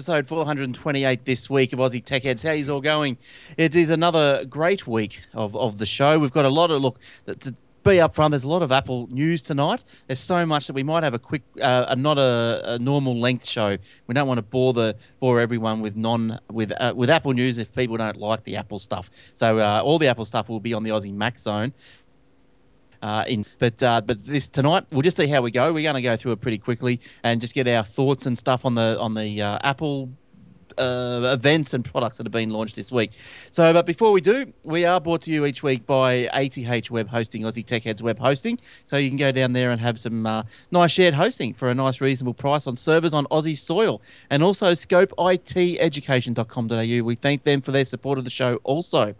Episode 428 this week of Aussie Tech Heads. How's all going? It is another great week of, of the show. We've got a lot of look to, to be upfront. There's a lot of Apple news tonight. There's so much that we might have a quick, uh, a, not a, a normal length show. We don't want to bore the bore everyone with non with uh, with Apple news if people don't like the Apple stuff. So uh, all the Apple stuff will be on the Aussie Mac Zone. Uh, in but uh, but this tonight we'll just see how we go. We're going to go through it pretty quickly and just get our thoughts and stuff on the on the uh, Apple uh, events and products that have been launched this week. So, but before we do, we are brought to you each week by ATH Web Hosting, Aussie Tech Heads Web Hosting. So you can go down there and have some uh, nice shared hosting for a nice reasonable price on servers on Aussie soil, and also ScopeITEducation.com.au. We thank them for their support of the show also.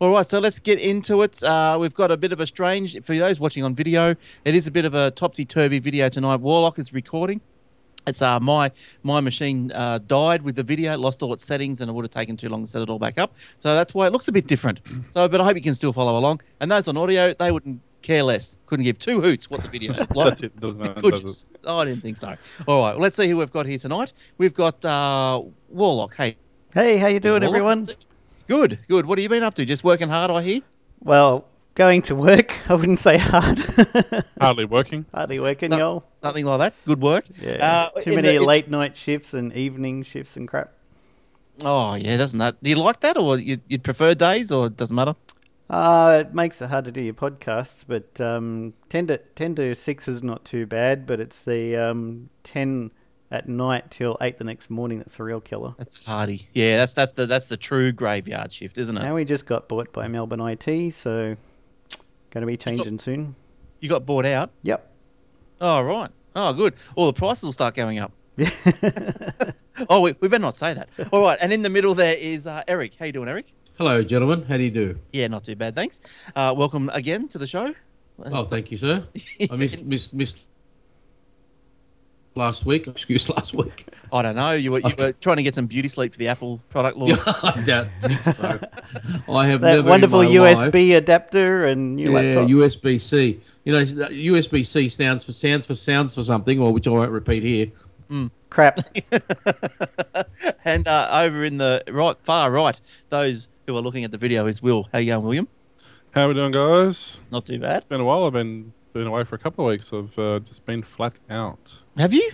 All right, so let's get into it. Uh, we've got a bit of a strange, for those watching on video, it is a bit of a topsy turvy video tonight. Warlock is recording. It's uh, my my machine uh, died with the video, lost all its settings, and it would have taken too long to set it all back up. So that's why it looks a bit different. So, but I hope you can still follow along. And those on audio, they wouldn't care less. Couldn't give two hoots what the video looked like. That's it. Doesn't matter. Could does just- oh, I didn't think so. All right, well, let's see who we've got here tonight. We've got uh, Warlock. Hey, Hey, how you doing, Warlock. everyone? Good, good. What have you been up to? Just working hard, I hear. Well, going to work. I wouldn't say hard. Hardly working. Hardly working, So- y'all. Nothing like that. Good work. Yeah. Uh, Too many the- late night shifts and evening shifts and crap. Oh yeah, doesn't that? Do you like that, or you, you'd prefer days, or it doesn't matter? Uh, it makes it hard to do your podcasts, but um, 10 to 10 to 6 is not too bad, but it's the um, 10 at night till 8 the next morning that's the real killer. That's hardy. Yeah, that's that's the that's the true graveyard shift, isn't it? Now we just got bought by Melbourne IT, so going to be changing soon. You got bought out. Yep. Oh right. Oh good. All the prices will start going up. Oh, we, we better not say that. All right. And in the middle there is uh, Eric. How you doing, Eric? Hello, gentlemen. How do you do? Yeah, not too bad, thanks. Uh, welcome again to the show. Oh, thank you, sir. I missed missed missed last week. Excuse last week. I don't know. You were you were trying to get some beauty sleep for the Apple product launch. I don't think so. I have That never wonderful in my life- USB adapter and new yeah, laptop. USB C. You know, USB C stands for sounds for sounds for something, or which I won't repeat here. Crap. and uh, over in the right far right, those who are looking at the video is Will. How you going, William? How are we doing, guys? Not too bad. It's been a while. I've been been away for a couple of weeks. I've uh, just been flat out. Have you?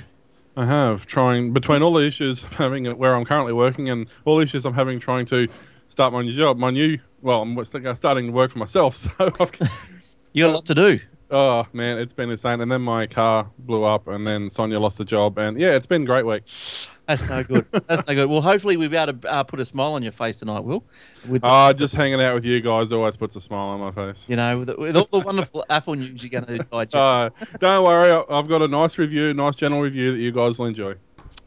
I have trying between all the issues I'm having at where I'm currently working and all the issues I'm having trying to start my new job. My new well, I'm starting to work for myself. So I've You got a lot to do. Oh man, it's been insane. And then my car blew up, and then Sonia lost a job, and yeah, it's been a great week. That's no good. That's no good. Well, hopefully we'll be able to uh, put a smile on your face tonight, Will. With the- Ah, just hanging out with you guys always puts a smile on my face. you know, with, with all the wonderful Apple news you're going to digest. Uh, don't worry, I've got a nice review, nice general review that you guys will enjoy.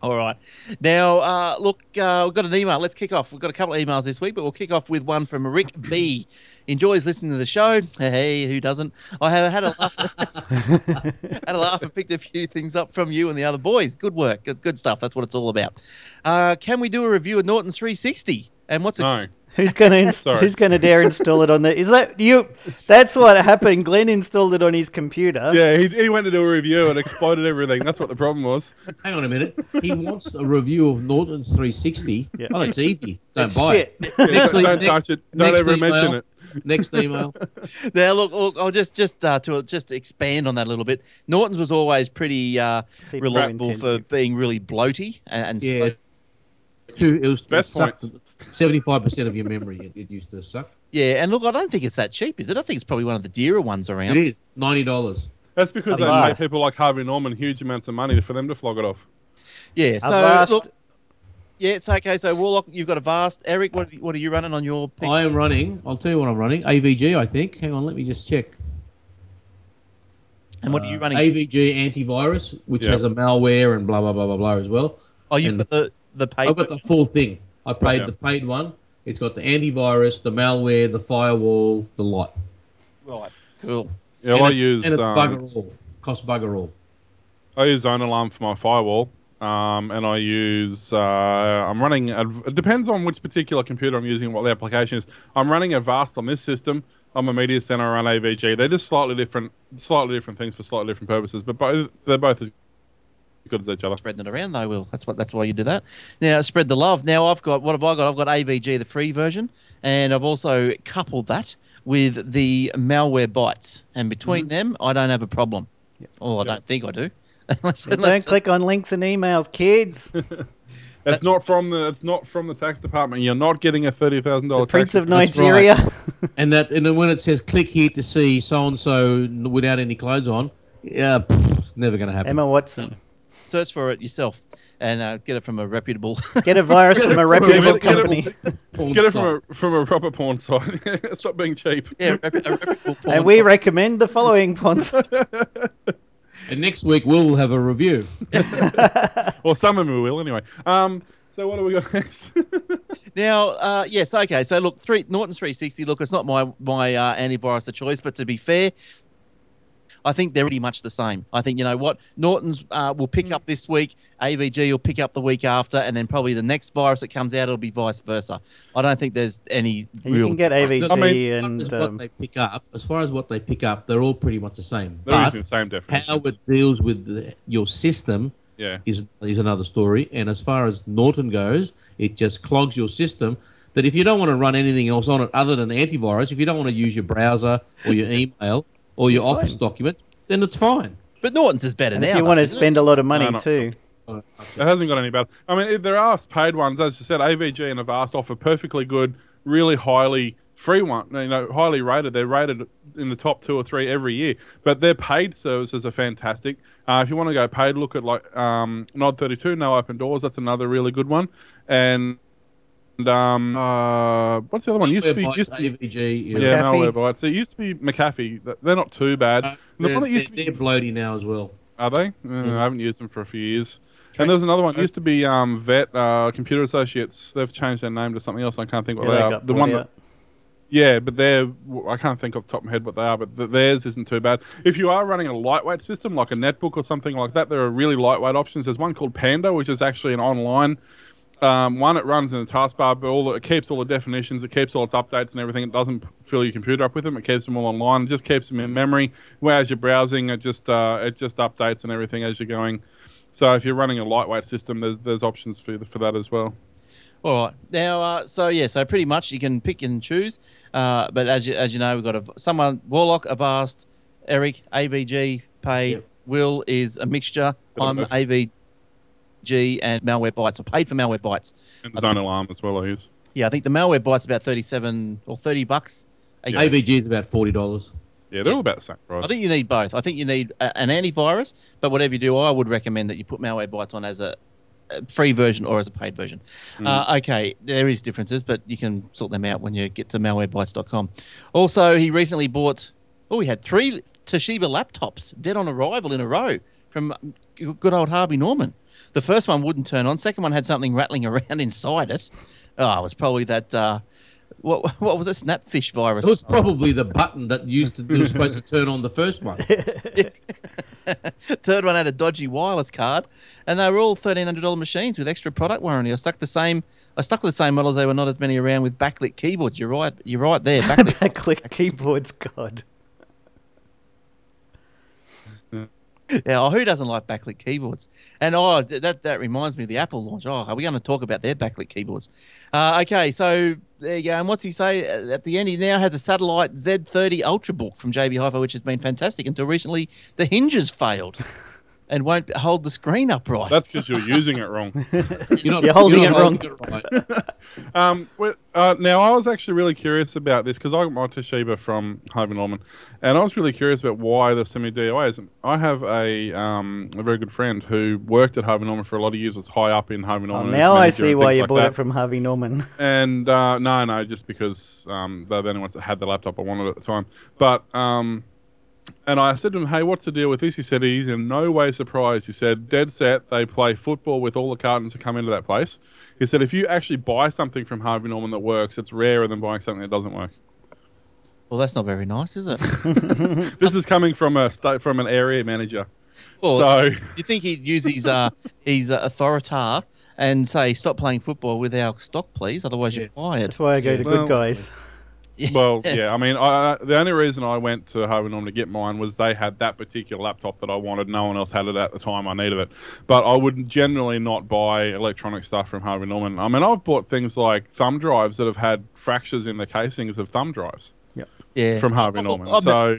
All right. Now, uh, look, uh, we've got an email. Let's kick off. We've got a couple of emails this week, but we'll kick off with one from Rick B. Enjoys listening to the show. Hey, who doesn't? I have had a laugh, had a laugh and picked a few things up from you and the other boys. Good work. Good, good stuff. That's what it's all about. Uh, can we do a review of Norton 360? And what's it? No. Who's gonna ins- Who's gonna dare install it on the? Is that you? That's what happened. Glenn installed it on his computer. Yeah, he, he went to do a review and exploded everything. That's what the problem was. Hang on a minute. He wants a review of Norton's 360. Yeah. Oh, that's easy. Don't It's buy shit. it. Yeah, Next don't next- touch it. Don't next ever mention email. it. Next email. Now, look, look I'll just just uh, to just expand on that a little bit. Norton's was always pretty uh, reliable for being really bloaty and, and Yeah. slow. It was Best it sucked points. 75% of your memory it, it used to suck. Yeah, and look, I don't think it's that cheap, is it? I think it's probably one of the dearer ones around. It is ninety dollars. That's because they Avast. pay people like Harvey Norman huge amounts of money for them to flog it off. Yeah, so Avast. look, yeah, it's okay. So Warlock, you've got a vast. Eric, what what are you running on your? PC? I am running. I'll tell you what I'm running. AVG, I think. Hang on, let me just check. and what are you Uh, running? AVG antivirus, which Yeah. has a malware and blah blah blah blah blah as well. oh, you've and got the the paid. I've got the full thing. I paid Yeah. the paid one. It's got the antivirus, the malware, the firewall, the lot. right. Cool. Yeah, and well, I it's, use and it's um, bugger all. Cost bugger all. I use Zone Alarm for my firewall, um, and I use. Uh, I'm running. It depends on which particular computer I'm using, what the application is. I'm running Avast on this system. I'm a media center. I run AVG. They're just slightly different, slightly different things for slightly different purposes, but both they're both as good as each other. Spreading it around they Will. That's what. That's why you do that. Now spread the love. Now I've got what have I got? I've got AVG, the free version, and I've also coupled that with the malware bytes. And between mm-hmm. them, I don't have a problem. Oh, I don't think I do. Unless- Don't unless- click on links and emails, kids. It's not from the. It's not from the tax department. You're not getting a thirty thousand dollar. Prince of That's Nigeria. And that, and then when it says click here to see so and so without any clothes on, yeah, pff, never going to happen. Emma Watson. Search for it yourself and uh, get it from a reputable. Get a virus from a reputable company. Porn Get it site. from a from a proper porn site. Stop being cheap. yeah, rep- a reputable porn And we site. recommend the following ponds. And next week we'll have a review. or some of them we will anyway. Um. So what do we got next? Now, uh, yes, okay. So look, three Norton 360. Look, it's not my my uh, antivirus of choice, but to be fair, I think they're pretty much the same. I think you know what Norton's uh, will pick up this week, AVG will pick up the week after, and then probably the next virus that comes out, it'll be vice versa. I don't think there's any You real. can get AVG I mean, as far and as what um, they pick up, as far as what they pick up, they're all pretty much the same. They're But using the same definition. how it deals with the, your system Yeah. is is another story. And as far as Norton goes, it just clogs your system. That if you don't want to run anything else on it other than antivirus, if you don't want to use your browser or your email or your You're Office fine. documents, then it's fine. But Norton's is better and now. if you though, want to isn't it? spend a lot of money No, no. too. It hasn't got any better. I mean, if there are paid ones, as you said, AVG and Avast offer perfectly good, really highly free one. You know, highly rated. They're rated in the top two or three every year. But their paid services are fantastic. Uh, if you want to go paid, look at like um, Nod Thirty Two, No Open Doors. That's another really good one. And and, um, uh, what's the other one? Used to be, Whereby used to be AVG, yeah, McAfee. malware bytes. It used to be McAfee. They're not too bad. Uh, the they're, one that used to they're, be they're bloaty now as well. are they? Uh, I haven't used them for a few years. And there's another one. It used to be um, Vet uh, Computer Associates. They've changed their name to something else. I can't think what Yeah, they they are. The one that, yeah, but they're. I can't think off the top of my head what they are, but th- theirs isn't too bad. If you are running a lightweight system like a netbook or something like that, there are really lightweight options. There's one called Panda, which is actually an online um, one. It runs in the taskbar, but all the, it keeps all the definitions, it keeps all its updates and everything. It doesn't fill your computer up with them. It keeps them all online. It just keeps them in memory. Whereas you're browsing, it just uh, it just updates and everything as you're going. So if you're running a lightweight system, there's there's options for for that as well. All right. Now, uh, so yeah, so pretty much you can pick and choose. Uh, but as you as you know, we've got a, someone Warlock, Avast, Eric, AVG, Pay. Yep. Will is a mixture. Bit of I'm both. AVG and malware bytes. I paid for malware bytes. And Zone Alarm as well. I use. Yeah, I think the malware bytes about thirty-seven or thirty bucks. Yeah. AVG is about forty dollars. Yeah, they're all about the same price. I think you need both. I think you need a, an antivirus, but whatever you do, I would recommend that you put malware bytes on as a, a free version or as a paid version. Uh, okay, there is differences, but you can sort them out when you get to malwarebytes.com. Also, he recently bought. Oh, he had three Toshiba laptops dead on arrival in a row from good old Harvey Norman. The first one wouldn't turn on. Second one had something rattling around inside it. Oh, it was probably that. Uh, what what was it? Snapfish virus. It was probably the button that used to, was supposed to turn on the first one. Third one had a dodgy wireless card, and they were all thirteen hundred dollar machines with extra product warranty. I stuck the same. I stuck with the same models. They were not as many around with backlit keyboards. You're right. You're right there. Backlit. Click keyboards, God. Yeah. Oh, who doesn't like backlit keyboards? And oh, th- that that reminds me of the Apple launch. Oh, are we going to talk about their backlit keyboards? Uh, okay, so there you go. And what's he say Uh, at the end? He now has a satellite Z30 Ultrabook from JB Hi-Fi, which has been fantastic until recently. The hinges failed. and won't hold the screen upright. That's because you're using it wrong. You're, not, You're holding not it wrong. it right. Um, well, uh, now I was actually really curious about this because I got my Toshiba from Harvey Norman, and I was really curious about why the semi DOAs. I have a um, a very good friend who worked at Harvey Norman for a lot of years, was high up in Harvey Oh, Norman. now I see why you like bought that. it from Harvey Norman. And uh, no, no, just because um, they're the only ones that had the laptop I wanted at the time. But um, and I said to him, "Hey, what's the deal with this?" He said he's in no way surprised. He said, "Dead set. They play football with all the cartons that come into that place." He said, "If you actually buy something from Harvey Norman that works, it's rarer than buying something that doesn't work." well, that's not very nice, is it? This is coming from a state from an area manager. Well, so you think he'd use his uh, his uh, authority and say, "Stop playing football with our stock, please, otherwise you're fired." That's why I go Yeah. to Well- good guys. well, yeah. I mean, I, the only reason I went to Harvey Norman to get mine was they had that particular laptop that I wanted. No one else had it at the time I needed it. But I would generally not buy electronic stuff from Harvey Norman. I mean, I've bought things like thumb drives that have had fractures in the casings of thumb drives Yeah, from Harvey I've- Norman. I've, so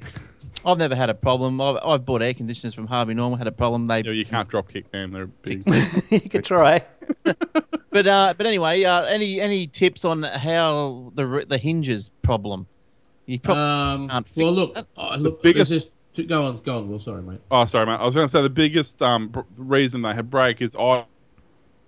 I've never had a problem. I've, I've bought air conditioners from Harvey Norman. Had a problem. They you, know, you can't drop kick them. They're big. you could try. But uh, but anyway, uh, any any tips on how the the hinges problem? You probably Um, can't fix well, look, that. uh, look biggest- there's just, go on, go on. Well, sorry, mate. Oh, sorry, mate. I was going to say the biggest um, br- reason they have break is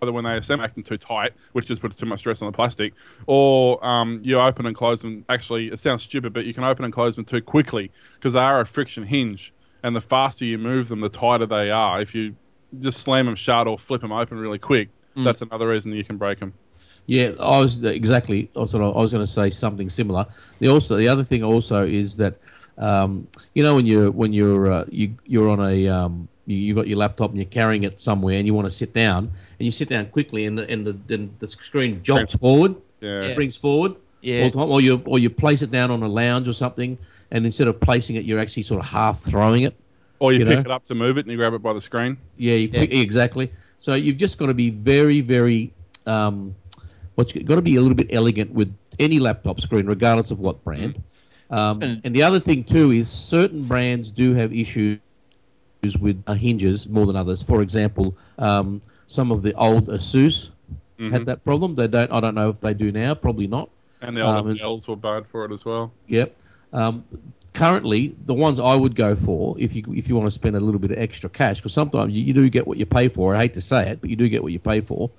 either when they assemble them too tight, which just puts too much stress on the plastic, or um, you open and close them. Actually, it sounds stupid, but you can open and close them too quickly because they are a friction hinge, and the faster you move them, the tighter they are. If you just slam them shut or flip them open really quick, Mm. that's another reason you can break them. Yeah, I was exactly. I was, was going to say something similar. The also the other thing also is that um, you know when you're when you're uh, you you're on a um, you you got your laptop and you're carrying it somewhere and you want to sit down and you sit down quickly and the and the, then the screen jolts forward, Yeah. Yeah. springs forward, Yeah. all the time, or you or you place it down on a lounge or something, and instead of placing it, you're actually sort of half throwing it. Or you, You pick know? it up to move it and you grab it by the screen. Yeah, you Yeah. pick- exactly. So you've just got to be very, very, um, what's got to be a little bit elegant with any laptop screen, regardless of what brand. Um, And- and the other thing too is certain brands do have issues with uh, hinges more than others. For example, um, some of the old Asus had that problem. They don't. I don't know if they do now. Probably not. And the older Um, Dells were bad for it as well. Yep. Um, currently, the ones I would go for, if you if you want to spend a little bit of extra cash, because sometimes you, you do get what you pay for. I hate to say it, but you do get what you pay for.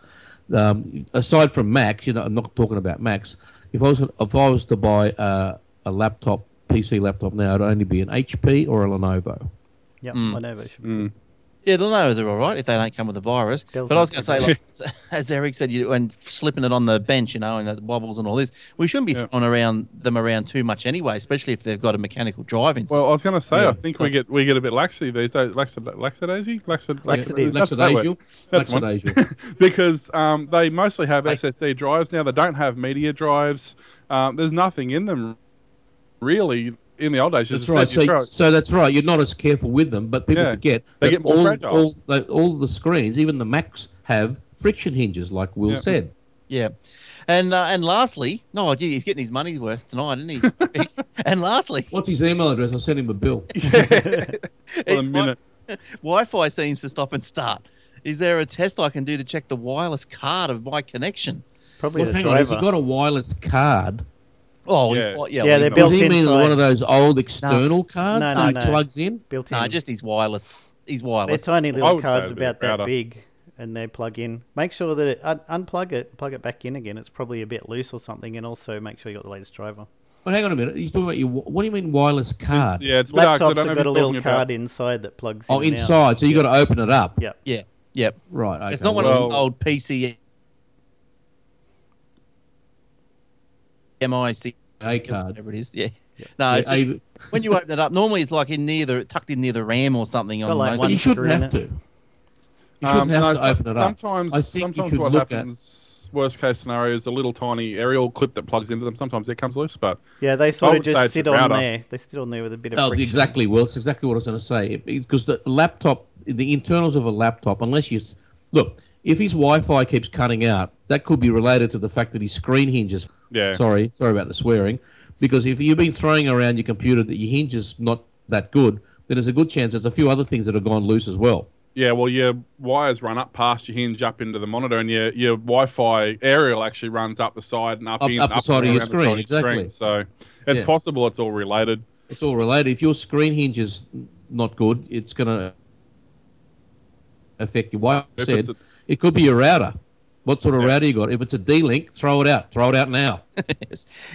Um, aside from Macs, you know, I'm not talking about Macs. If I was if I was to buy uh, a laptop, PC laptop now, it'd only be an HP or a Lenovo. Yep, Mm. I know that should be. Mm. Yeah, the Lenovo's are all right if they don't come with a virus. Dell's but I was going to say, like, as Eric said, you when slipping it on the bench, you know, and the wobbles and all this, we shouldn't be Yeah. throwing around them around too much anyway, especially if they've got a mechanical drive inside. Well, I was going to say, Yeah. I think we get we get a bit laxy these days. Laxa, laxadaisy? Laxad, Laxity. that's that. Laxadaisial. That's one. Laxadaisial. because um, they mostly have Bas- SSD drives now. They don't have media drives. Um, there's nothing in them really. In the old days, That's right. said you throw So, so that's right. You're not as careful with them, but people Yeah. forget They get more all, fragile. all, the, all the screens, even the Macs, have friction hinges, like Will Yeah. said. Yeah. And uh, and lastly, no, gee, he's getting his money's worth tonight, isn't he? and lastly, What's his email address? I'll send him a bill. for a minute. Wi-Fi seems to stop and start. Is there a test I can do to check the wireless card of my connection? Probably Well, the hang on. Has he driver. got a wireless card? Oh, Yeah. Yeah, yeah, they're Does built not- he mean one of those old external cards No, that no, he plugs in? built in. No, just his wireless. He's They're wireless. tiny little would cards it's a bit about that big, and they plug in. Make sure that it un- unplug it, plug it back in again. It's probably a bit loose or something, and also make sure you got the latest driver. Well, hang on a minute. You're talking about your. What do you mean wireless card? Yeah, it's a bit dark, so I Laptops have got a little card about- inside that plugs Oh, in and out. inside. So you got to open it up. Yeah. Yeah, yep. Right. Okay. It's not one well- of those old PC MIC A card. whatever it is. Yeah. No, Yeah, just- when you open it up, normally it's like in near the tucked in near the RAM or something. On like most you shouldn't have to. You shouldn't Um, have no, to open it up. sometimes, I think you sometimes should what look at- happens, worst case scenario, is a little tiny aerial clip that plugs into them. Sometimes it comes loose, but Yeah, they sort of just sit on there. They sit on there with a bit of Oh, friction. exactly. Well, it's exactly what I was going to say. Because the laptop, the internals of a laptop, unless you look, if his Wi-Fi keeps cutting out, that could be related to the fact that his screen hinges. Yeah. Sorry, sorry about the swearing. Because if you've been throwing around your computer that your hinge is not that good, then there's a good chance there's a few other things that have gone loose as well. Yeah, well, your wires run up past your hinge up into the monitor, and your your Wi-Fi aerial actually runs up the side and up, Up- in, up the side of your screen, of exactly. So it's Yeah. possible it's all related. It's all related. If your screen hinge is not good, it's going to affect your Wi-Fi. If Said it's a- it could be your router. What sort of Yeah. router you got? If it's a D-Link, throw it out. Throw it out now.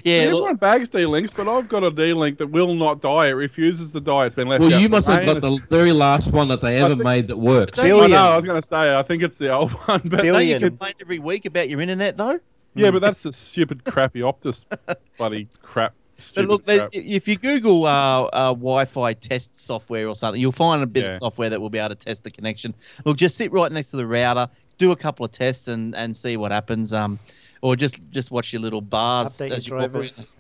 yeah, Everyone look, bags D-Links, but I've got a D-Link that will not die. It refuses to die. It's been left Well, out you must have got the very last one that they ever think- made that works. Don't I know. I was going to say. I think it's the old one, but don't you complain every week about your internet though? yeah, but that's the stupid crappy Optus bloody crap. But look, crap. if you Google uh, uh, Wi-Fi test software or something, you'll find a bit of software that will be able to test the connection. Look, just sit right next to the router, do a couple of tests, and, and see what happens. Um, or just just watch your little bars Update as you your walk drivers.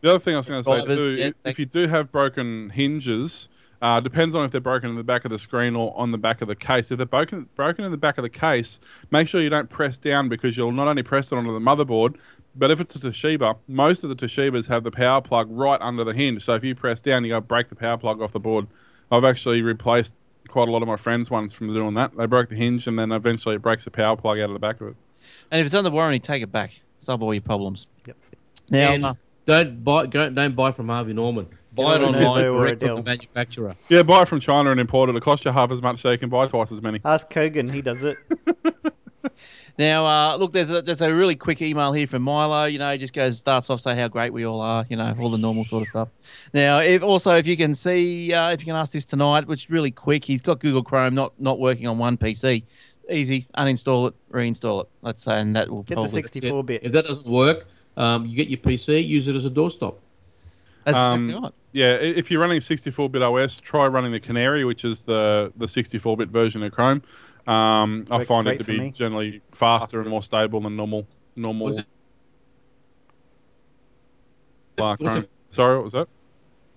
The other thing I was going to say too, yeah, if, you do have broken hinges, uh, depends on if they're broken in the back of the screen or on the back of the case. If they're broken broken in the back of the case, make sure you don't press down because you'll not only press it onto the motherboard, but if it's a Toshiba, most of the Toshibas have the power plug right under the hinge. So if you press down, you go break the power plug off the board. I've actually replaced quite a lot of my friends' ones from doing that. They broke the hinge and then eventually it breaks the power plug out of the back of it. And if it's under warranty, take it back. Solve all your problems. Yep. Now, And don't buy. Don't, don't buy from Harvey Norman. Buy it on online or direct from the manufacturer. Yeah, buy it from China and import it. It costs you half as much, so you can buy twice as many. Ask Kogan, he does it. Now, uh, look, there's a, there's a really quick email here from Milo. You know, he just goes starts off saying how great we all are. You know, all the normal sort of stuff. Now, if also if you can see, uh, if you can ask this tonight, which is really quick, he's got Google Chrome not not working on one PC. Easy, uninstall it, reinstall it. Let's say, and that will Get the probably 64 bit. If that doesn't work, um, you get your PC, use it as a doorstop. That's Um, exactly right. Yeah, if you're running 64-bit OS, try running the Canary, which is the the 64-bit version of Chrome. Um, I find it to be me. generally faster and more stable than normal normal What's it- uh, what's Chrome. it- Sorry, what was that?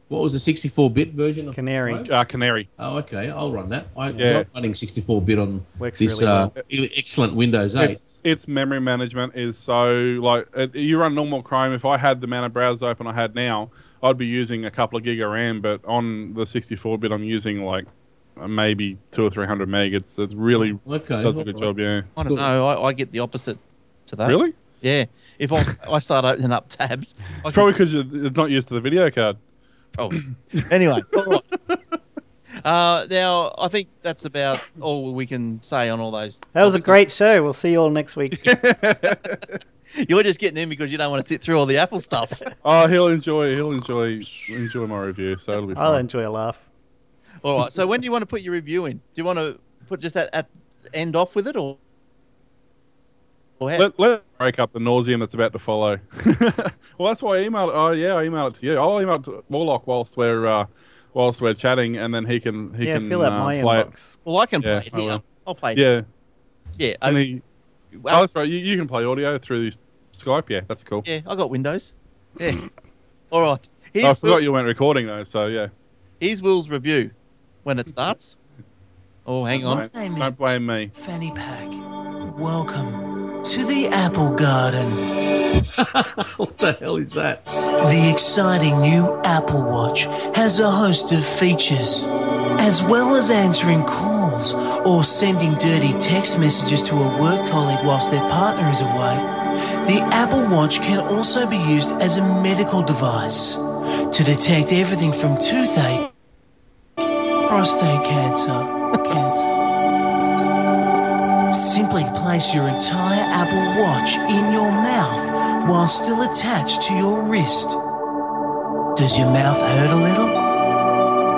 What was the 64-bit version of Canary. Chrome? Uh, Canary. Oh, okay. I'll run that. I, Yeah. I'm running 64-bit on Works this really uh, well. e- excellent Windows 8. Its its memory management is so like it, you run normal Chrome. If I had the amount of browsers open I had now, I'd be using a couple of gig of RAM. But on the 64-bit, I'm using like uh, maybe two or three hundred meg. It's it really okay. does a good alright. job. Yeah. I don't know. I, I get the opposite to that. Really? Yeah. If I, I start opening up tabs, I It's probably because it's not used to the video card. Oh. anyway, all right. Uh, now I think that's about all we can say on all those. That was a great show. We'll see you all next week. You're just getting in because you don't want to sit through all the Apple stuff. Oh, he'll enjoy. He'll enjoy enjoy my review. So it'll be I'll enjoy a laugh. All right. So when do you want to put your review in? Do you want to put just that at end off with it or? or how? Let let break up the nauseum that's about to follow. well, that's why I emailed. Oh yeah, I emailed it to you. I'll email it to Warlock whilst we're uh, whilst we're chatting, and then he can he yeah, can fill out uh, my play it. well, I can Yeah, play it I here. will. I'll play it. Yeah, Yeah. and I, he, oh, well, that's right. You, you can play audio through this Skype. Yeah, that's cool. yeah. I got Windows. Yeah. all right. Oh, I forgot Will, you weren't recording though. So yeah, here's Will's review when it starts. Oh, hang on. don't, name don't blame me. Fanny Pack. Welcome to the Apple Garden, what the hell is that? the exciting new Apple Watch has a host of features. As well as answering calls or sending dirty text messages to a work colleague whilst their partner is away, the Apple Watch can also be used as a medical device to detect everything from toothache, prostate cancer, cancer. Simply place your entire Apple Watch in your mouth while still attached to your wrist. Does your mouth hurt a little?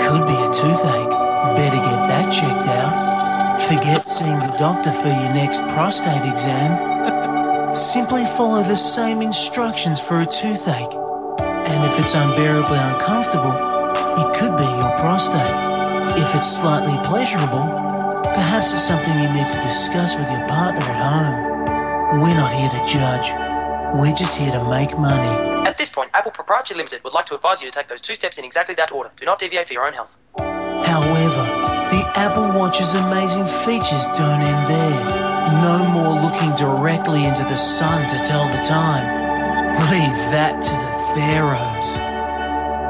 Could be a toothache. Better get that checked out. Forget seeing the doctor for your next prostate exam. Simply follow the same instructions for a toothache. And if it's unbearably uncomfortable, it could be your prostate. If it's slightly pleasurable, Perhaps it's something you need to discuss with your partner at home. We're not here to judge. We're just here to make money. At this point, Apple Proprietary Limited would like to advise you to take those two steps in exactly that order. Do not deviate for your own health. However, the Apple Watch's amazing features don't end there. No more looking directly into the sun to tell the time. Leave that to the pharaohs.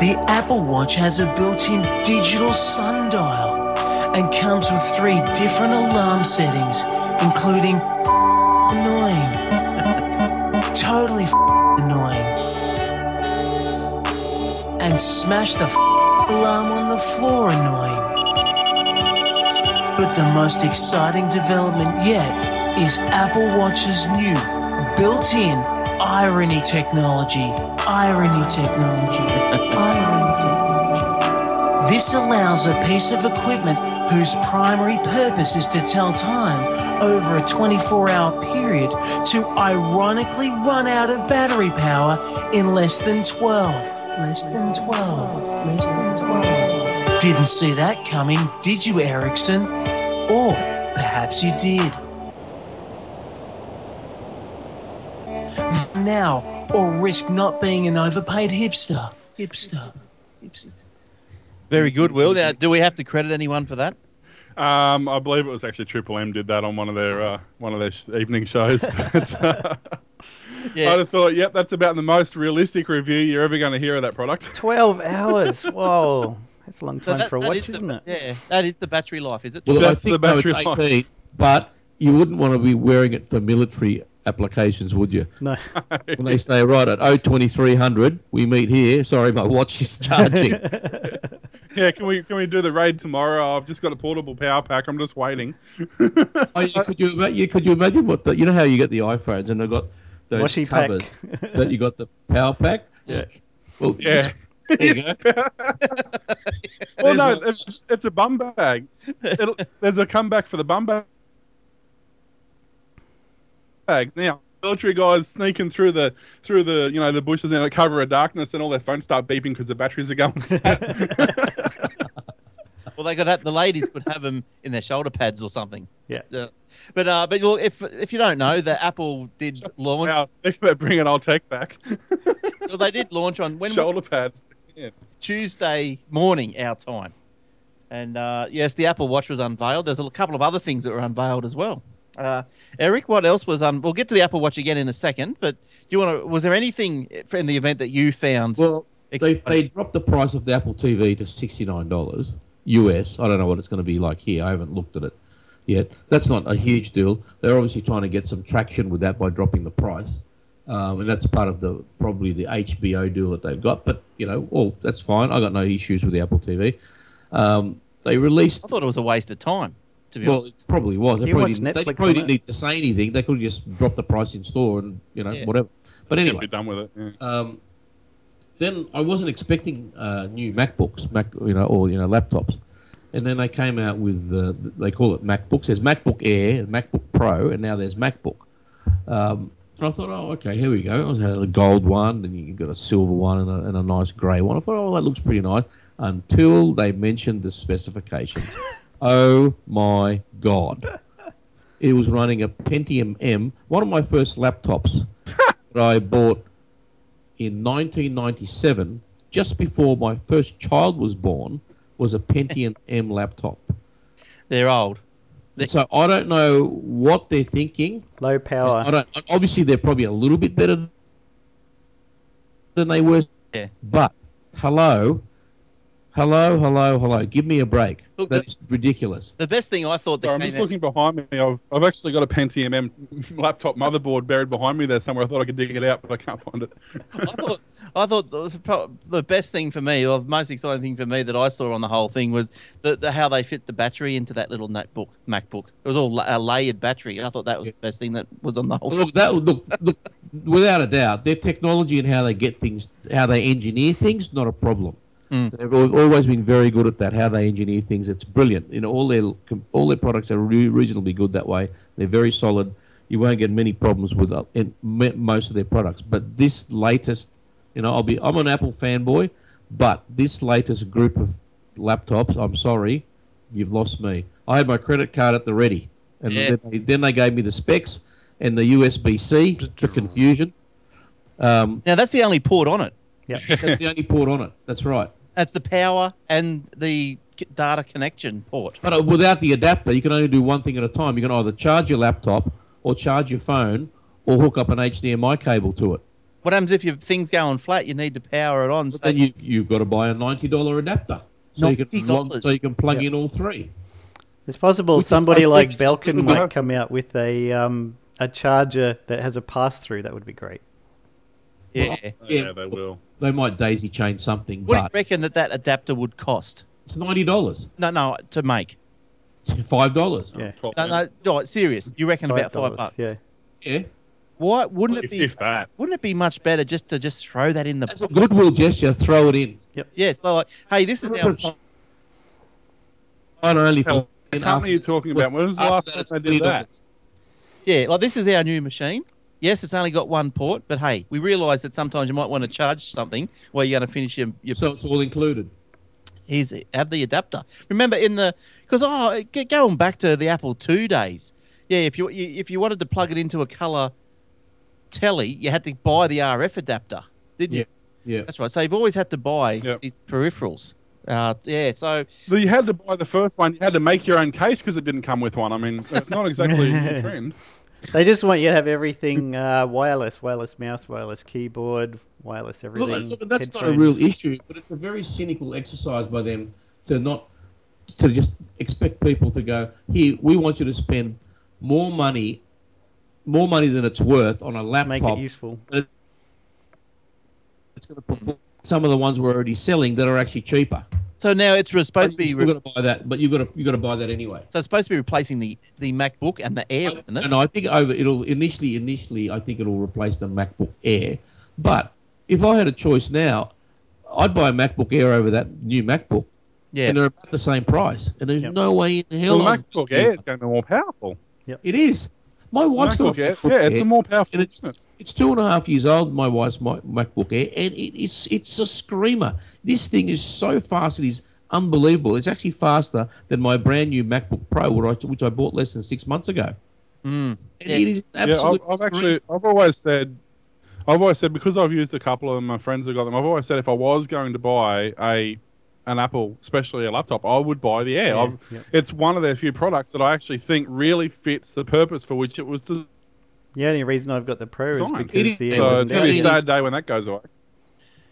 The Apple Watch has a built-in digital sundial, and comes with three different alarm settings, including annoying, totally annoying, and smash the alarm on the floor annoying. But the most exciting development yet is Apple Watch's new built-in irony technology. Irony technology. irony technology. This allows a piece of equipment whose primary purpose is to tell time over a 24 hour period to ironically run out of battery power in less than 12. Less than 12. Less than 12. Didn't see that coming, did you, Ericsson? Or perhaps you did. Now, or risk not being an overpaid hipster. Hipster. Hipster. Very good, Will. Now, do we have to credit anyone for that? Um, I believe it was actually Triple M did that on one of their uh, one of their sh- evening shows. But, uh, Yeah. I'd have thought, yep, that's about the most realistic review you're ever going to hear of that product. 12 hours. Whoa. That's a long So time that- for a watch, is isn't it? Yeah, that is the battery life, is it? Well, I think the no, it's battery life. 18, but you wouldn't want to be wearing it for military applications, would you? No. When they say, right, at 02300, we meet here. Sorry, my watch is charging. yeah, can we can we do the raid tomorrow? I've just got a portable power pack. I'm just waiting. oh, you, could, you, ima- you, could you imagine what the, you know how you get the iPhones and they've got those Washy covers, but you got the power pack? Yeah. Well, Yeah. just- there you go. Well, no, it's, it's a bum bag. It'll, there's a comeback for the bum bag. Bags now. Military guys sneaking through the through the you know the bushes in the cover of darkness, and all their phones start beeping because the batteries are going. Well, they could have, the ladies could have them in their shoulder pads or something. Yeah. Yeah. But uh, but look, if if you don't know, the Apple did launch. wow, speaking about bringing old tech back, Well, they did launch on when shoulder pads. Yeah. Tuesday morning our time, and uh, yes, the Apple Watch was unveiled. There's a couple of other things that were unveiled as well. Uh, Eric, what else was un? We'll get to the Apple Watch again in a second, but do you want to? Was there anything in the event that you found? Well, they, they dropped the price of the Apple TV to $69 US. I don't know what it's going to be like here. I haven't looked at it yet. That's not a huge deal. They're obviously trying to get some traction with that by dropping the price. Um, and that's part of the probably the HBO deal that they've got. But, you know, well, that's fine. I got no issues with the Apple TV. Um, they released I thought it was a waste of time. To be well, honest, it probably was. They probably, didn't, they probably didn't need to say anything. They could have just dropped the price in store and you know Yeah. whatever. But anyway, be done with it. Yeah. um, then I wasn't expecting uh, new MacBooks, Mac, you know, or you know, laptops, and then they came out with uh, they call it MacBooks. There's MacBook Air, and MacBook Pro, and now there's MacBook. Um, and I thought, oh, okay, here we go. I was had a gold one, then you got a silver one, and a, and a nice grey one. I thought, oh, that looks pretty nice. Until they mentioned the specifications. oh my god! It was running a Pentium M, one of my first laptops that I bought in 1997, just before my first child was born, was a Pentium M laptop. they're old. So I don't know what they're thinking. Low power. I don't. Obviously, they're probably a little bit better than they were. Yeah. But hello, hello, hello, hello. Give me a break. Look, That the- is ridiculous. The best thing I thought that Sorry, I'm just out- looking behind me. I've, I've actually got a Pentium M laptop motherboard buried behind me there somewhere. I thought I could dig it out, but I can't find it. I thought, I thought the, the best thing for me, or the most exciting thing for me that I saw on the whole thing was the, the how they fit the battery into that little notebook, MacBook. It was all a layered battery. I thought that was the best thing that was on the whole. Well, look, that look, look, without a doubt, their technology and how they get things, how they engineer things, not a problem. Mm. They've always been very good at that. How they engineer things, it's brilliant. You know, all their all their products are re- reasonably good that way. They're very solid. You won't get many problems with uh, in m- most of their products. But this latest, you know, I'll be I'm an Apple fanboy, but this latest group of laptops, I'm sorry, you've lost me. I had my credit card at the ready, and Yeah. then, they, then they gave me the specs and the USB C for confusion. Um, Now that's the only port on it. Yeah, that's the only port on it. That's right. That's the power and the data connection port. But uh, without the adapter, you can only do one thing at a time. You can either charge your laptop or charge your phone or hook up an HDMI cable to it. What happens if your thing's going flat? You need to power it on. But So then you, you've got to buy a $90 adapter. So you, can $90. so you can plug in all three. It's possible Which is somebody like. Belkin might come out with a um, a charger that has a pass through. That would be great. Yeah. Yeah, they will. They might daisy chain something, What do you but reckon that that adapter would cost? it's ninety dollars, No, no, to make. five dollars. Yeah, No, no, no serious. You reckon about five $5, bucks? Yeah, Yeah, Why wouldn't it If, be? if that. Wouldn't it be much better just to just throw that in the? that's a goodwill gesture. Throw it in. Yeah. So like, hey, this is our. Not only Hell, for The company you're talking about, when was the last time they did that? Yeah, like this is our new machine. Yes, it's only got one port, but hey, we realise that sometimes you might want to charge something where you're going to finish your. your So it's all included. Here's have the adapter. Remember in the because oh, g- going back to the Apple II days. Yeah, if you, you if you wanted to plug it into a color telly, you had to buy the RF adapter, didn't you? Yeah. That's right. So you've always had to buy Yep. these peripherals. Uh, yeah. So Well, you had to buy the first one. You had to make your own case because it didn't come with one. I mean, it's not exactly a trend. They just want you to have everything uh, wireless, wireless mouse, wireless keyboard, wireless everything. look, that's not a real issue, but it's a very cynical exercise by them to not to just expect people to go here. We want you to spend more money, more money than it's worth on a laptop. Make it useful. It's going to perform some of the ones we're already selling that are actually cheaper. so now it's re- supposed to be you re- still got to buy that, but you got to you got to buy that anyway. so it's supposed to be replacing the the MacBook and the Air, isn't it? And I think over it'll initially initially I think it'll replace the MacBook Air. But if I had a choice now, I'd buy a MacBook Air over that new MacBook. Yeah. And they're about the same price. And there's Yep. no way in hell Well, the MacBook Air is going to be more powerful. It is. My wife's got MacBook a Air, yeah, it's a more powerful. and it's isn't it? It's two and a half years old. My wife's MacBook Air, and it, it's it's a screamer. This thing is so fast; it is unbelievable. It's actually faster than my brand new MacBook Pro, which I, which I bought less than six months ago. Mm. And Yeah. it is Yeah. I've, I've actually, I've always said, I've always said because I've used a couple of them, my friends have got them. I've always said if I was going to buy a an Apple, especially a laptop, I would buy the Air. Yeah, I've, yeah. It's one of their few products that I actually think really fits the purpose for which it was designed. The only reason I've got the Pro is Fine. because It is- the Air So it's going to be a sad day when that goes away.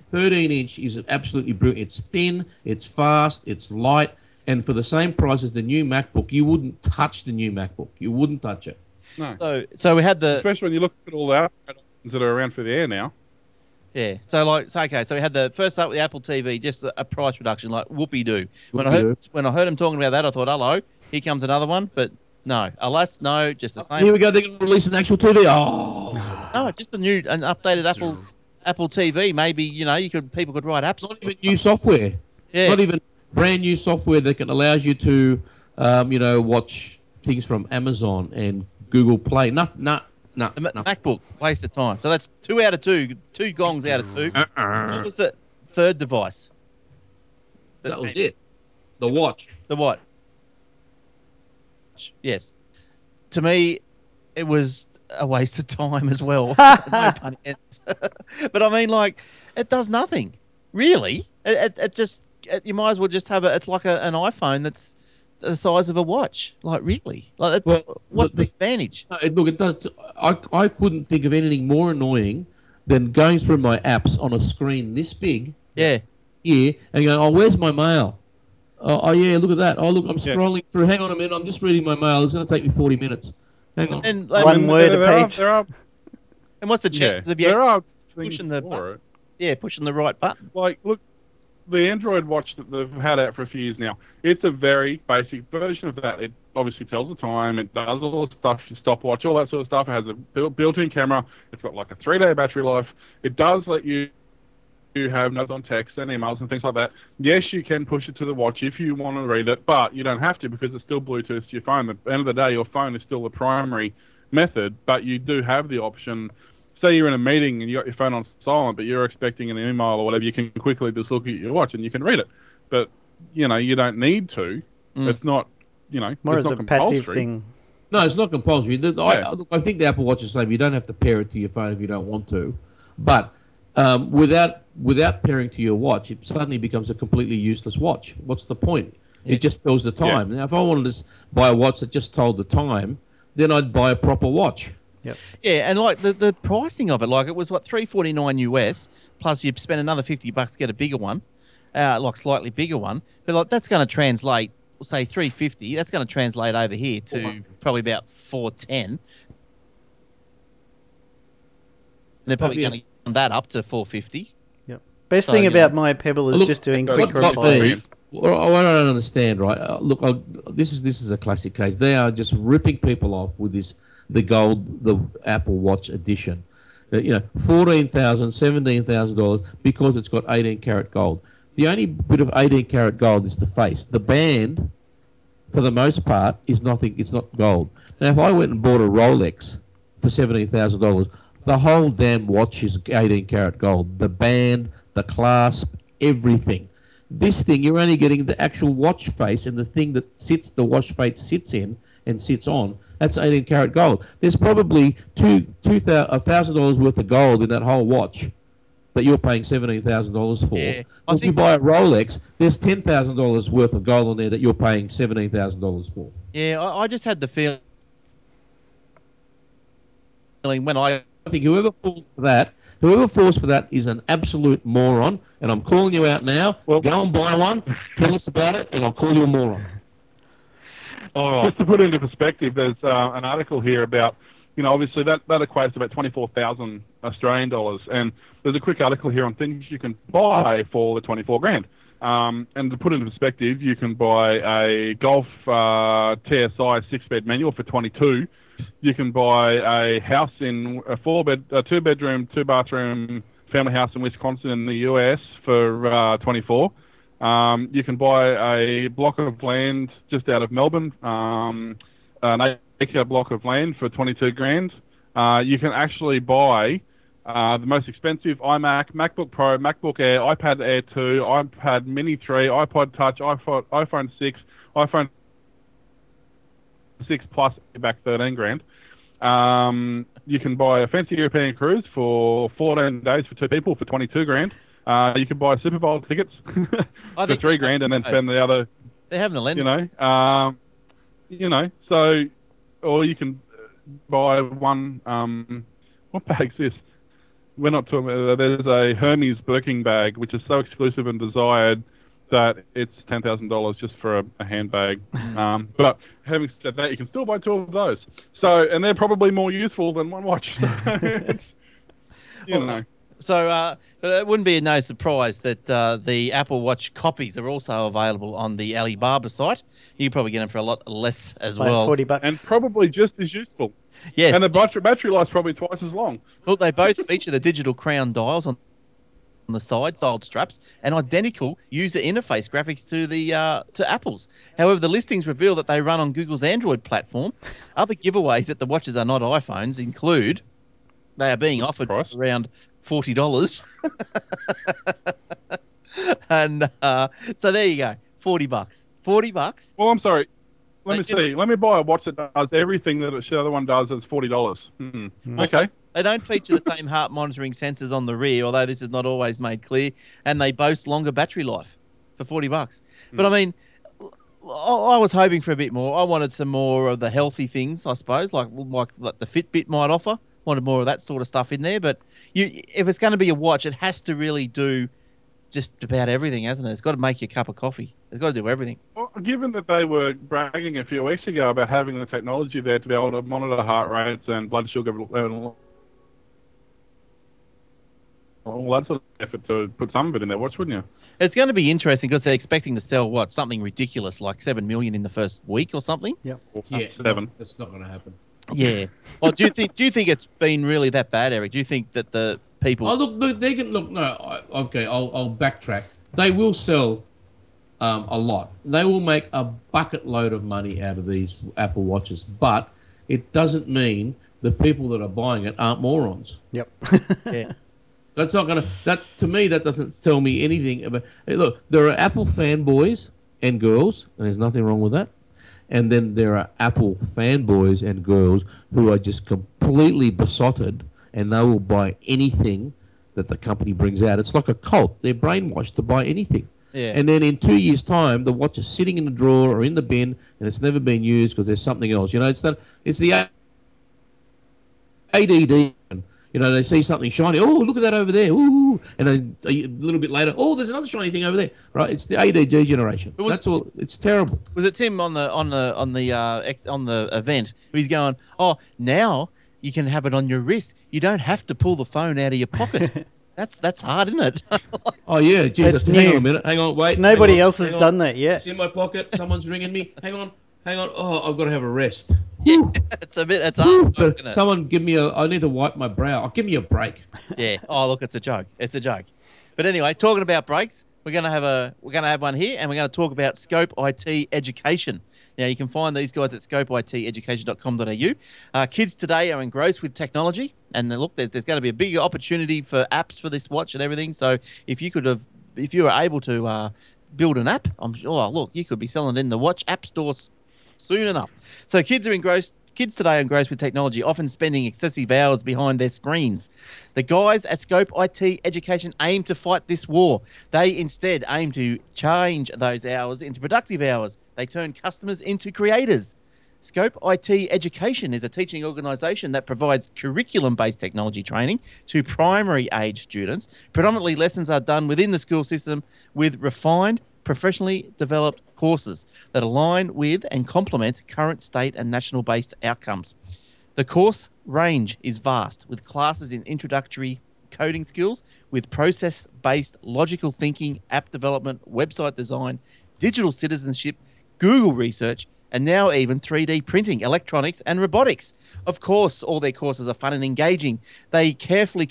13 inch is absolutely brilliant. It's thin, it's fast, it's light, and for the same price as the new MacBook, you wouldn't touch the new MacBook. You wouldn't touch it. No, So so we had the especially when you look at all the upgrade options that are around for the Air now. yeah. So like so, okay. So we had the first up with the Apple TV, just a, a price reduction, like whoopee doo. When I heard Whoopee-doo. when I heard him talking about that, I thought, hello, here comes another one. But no, alas, no, just the same. Here we go. They're going to release an actual TV. Oh, No, just a new, an updated Apple Apple TV. Maybe you know you could people could write apps. not even new software. Yeah. Not even brand new software that can allows you to, um, you know, watch things from Amazon and Google Play. Nothing. Nah, nah, The nah. MacBook waste of time. So that's two out of two, two gongs out of two. What was the third device? The- That was it. The watch. The what? Yes. To me, it was a waste of time as well. pun but I mean, like, it does nothing. Really? It, it, it just, it, you might as well just have it. It's like a, an iPhone that's the size of a watch. Like, really? Like, it, Well, what's the- the advantage? No, look, it does. I, I couldn't think of anything more annoying than going through my apps on a screen this big Yeah. here and going, "Oh, where's my mail? Oh, oh yeah, look at that. Oh, look, I'm Yeah. scrolling through. Hang on a minute. I'm just reading my mail. It's going to take me 40 minutes. Hang on. And, like, One word a there are, page. there are, what's the yeah, chances of you there are pushing the for button? it. yeah, pushing the right button? like look the android watch that they've had out for a few years now it's a very basic version of that it obviously tells the time it does all the stuff your stopwatch all that sort of stuff it has a built-in camera it's got like a three-day battery life it does let you you have notes on text and emails and things like that. Yes, you can push it to the watch if you want to read it, but you don't have to because it's still Bluetooth to your phone. At the end of the day, your phone is still the primary method, but you do have the option. Say you're in a meeting and you got your phone on silent, but you're expecting an email or whatever, you can quickly just look at your watch and you can read it. But you know, you don't need to. Mm. It's not, you know, More it's as not a passive compulsory. thing. No, it's not compulsory. The- I, Yeah. look, I think the Apple Watch is the same. You don't have to pair it to your phone if you don't want to, but um, without without pairing to your watch, it suddenly becomes a completely useless watch. What's the point? It just tells the time. Now, if I wanted to buy a watch that just told the time, then I'd buy a proper watch. Yep. Yeah, and like the, the pricing of it, like it was what three forty nine US plus you spend another fifty bucks to get a bigger one, uh, like slightly bigger one. But like that's going to translate say 350, that's going to translate over here to probably about 410. And they're probably going to run that up to 450. Best So, thing about know- my Pebble is Look, just doing What- quick what replies. these- Well, I I don't understand, right? Uh, look, I, this is this is a classic case. They are just ripping people off with this the gold, the Apple Watch edition. Uh, you know, fourteen thousand, seventeen thousand dollars because it's got eighteen karat gold. The only bit of eighteen karat gold is the face. The band, for the most part, is nothing. It's not gold. Now, if I went and bought a Rolex for seventeen thousand dollars, the whole damn watch is eighteen karat gold. The band, the clasp, everything. This thing, you're only getting the actual watch face and the thing that sits, the watch face sits in and sits on. That's 18 karat gold. There's probably two, two thousand dollars worth of gold in that whole watch that you're paying seventeen thousand dollars for. Yeah, if you buy a Rolex, there's ten thousand dollars worth of gold on there that you're paying seventeen thousand dollars for. Yeah, I, I just had the feeling when I I think whoever falls for that, whoever falls for that is an absolute moron. And I'm calling you out now. Well- Go and buy one. Tell us about it, and I'll call you a moron. Just to put it into perspective, there's uh, an article here about, you know, obviously that, that equates to about 24,000 Australian dollars. And there's a quick article here on things you can buy for the 24 grand. Um, and to put it into perspective, you can buy a Golf uh, TSI six bed manual for 22. You can buy a house in a four bed, a two bedroom, two bathroom family house in Wisconsin in the US for uh, 24. Um, you can buy a block of land just out of Melbourne, um, an acre block of land for 22 grand. Uh, you can actually buy uh, the most expensive iMac, MacBook Pro, MacBook Air, iPad Air 2, iPad Mini 3, iPod Touch, iPhone, iPhone 6, iPhone 6 Plus back 13 grand. Um, you can buy a fancy European cruise for 14 days for two people for 22 grand. Uh, you can buy Super Bowl tickets for think three grand and then spend the other, they're having a lend. you know, um, you know. So, or you can buy one. Um, what bag's this? We're not talking. There's a Hermes Birkin bag, which is so exclusive and desired that it's ten thousand dollars just for a, a handbag. um, but having said that, you can still buy two of those. So, and they're probably more useful than one watch. So it's, you know. So, uh, but it wouldn't be no surprise that uh, the Apple Watch copies are also available on the Alibaba site. You can probably get them for a lot less as Like well. 40 bucks. And probably just as useful. Yes, And the battery, battery life's probably twice as long. look, they both feature the digital crown dials on on the side, side straps, and identical user interface graphics to the uh, to Apple's. However, the listings reveal that they run on Google's Android platform. Other giveaways that the watches are not iPhones include they are being offered for around forty dollars, and uh, so there you go, forty bucks, forty bucks. Well, I'm sorry. Let me They give see. Let me buy a watch that does everything that the other one does. It's forty dollars. Hmm. Okay. They don't feature the same heart monitoring sensors on the rear, although this is not always made clear, and they boast longer battery life for 40 bucks. Hmm. But I mean, I I was hoping for a bit more. I wanted some more of the healthy things, I suppose, like like, like the Fitbit might offer. Wanted more of that sort of stuff in there. But you, if it's going to be a watch, it has to really do just about everything, hasn't it? It's got to make you a cup of coffee. It's got to do everything. Well, given that they were bragging a few weeks ago about having the technology there to be able to monitor heart rates and blood sugar and all that's an effort to put some of it in their watch, wouldn't you? It's going to be interesting because they're expecting to sell what something ridiculous like seven million in the first week or something. Yeah, Seven. That's not going to happen. Yeah. Well, do you think do you think it's been really that bad, Eric? Do you think that the people? Oh, look, look they can look. No, I, okay, I'll, I'll backtrack. They will sell um, a lot. They will make a bucket load of money out of these Apple watches, but it doesn't mean the people that are buying it aren't morons. Yep. yeah. That's not gonna. That to me, that doesn't tell me anything about. Hey, look, there are Apple fanboys and girls, and there's nothing wrong with that. And then there are Apple fanboys and girls who are just completely besotted, and they will buy anything that the company brings out. It's like a cult; they're brainwashed to buy anything. Yeah. And then in two years' time, the watch is sitting in the drawer or in the bin, and it's never been used because there's something else. You know, it's that. It's the ADD. You know, they see something shiny. Oh, look at that over there. Ooh, and then a little bit later, oh, there's another shiny thing over there. Right? It's the ADD generation. was- That's all. It's terrible. Was it Tim on the on the on the uh, ex, on the event? He's going, oh, now you can have it on your wrist. You don't have to pull the phone out of your pocket. that's that's hard, isn't it? Oh yeah, geez, It's hang on a minute. Hang on, wait. Nobody on, else has done that yet. It's in my pocket. Someone's ringing me. Hang on, hang on. Oh, I've got to have a rest. it's a bit. That's hard. But someone give me a. I need to wipe my brow. Oh, give me a break. Yeah. Oh, look, it's a joke. It's a joke. But anyway, talking about breaks, we're gonna have a we're gonna have one here, and we're gonna talk about Scope IT education. Now you can find these guys at scopeiteducation.com.au. Uh, kids today are engrossed with technology, and look, there's, there's going to be a big opportunity for apps for this watch and everything. So if you could have, if you were able to uh, build an app, I'm sure. Oh, look, you could be selling it in the watch app store soon enough. So kids are engrossed. Kids today are engrossed with technology, often spending excessive hours behind their screens. The guys at Scope IT Education aim to fight this war. They instead aim to change those hours into productive hours. They turn customers into creators. Scope IT Education is a teaching organisation that provides curriculum based technology training to primary age students. Predominantly, lessons are done within the school system with refined, professionally developed courses that align with and complement current state and national based outcomes. The course range is vast, with classes in introductory coding skills, with process based logical thinking, app development, website design, digital citizenship, Google research, and now even 3D printing, electronics, and robotics. Of course, all their courses are fun and engaging. They carefully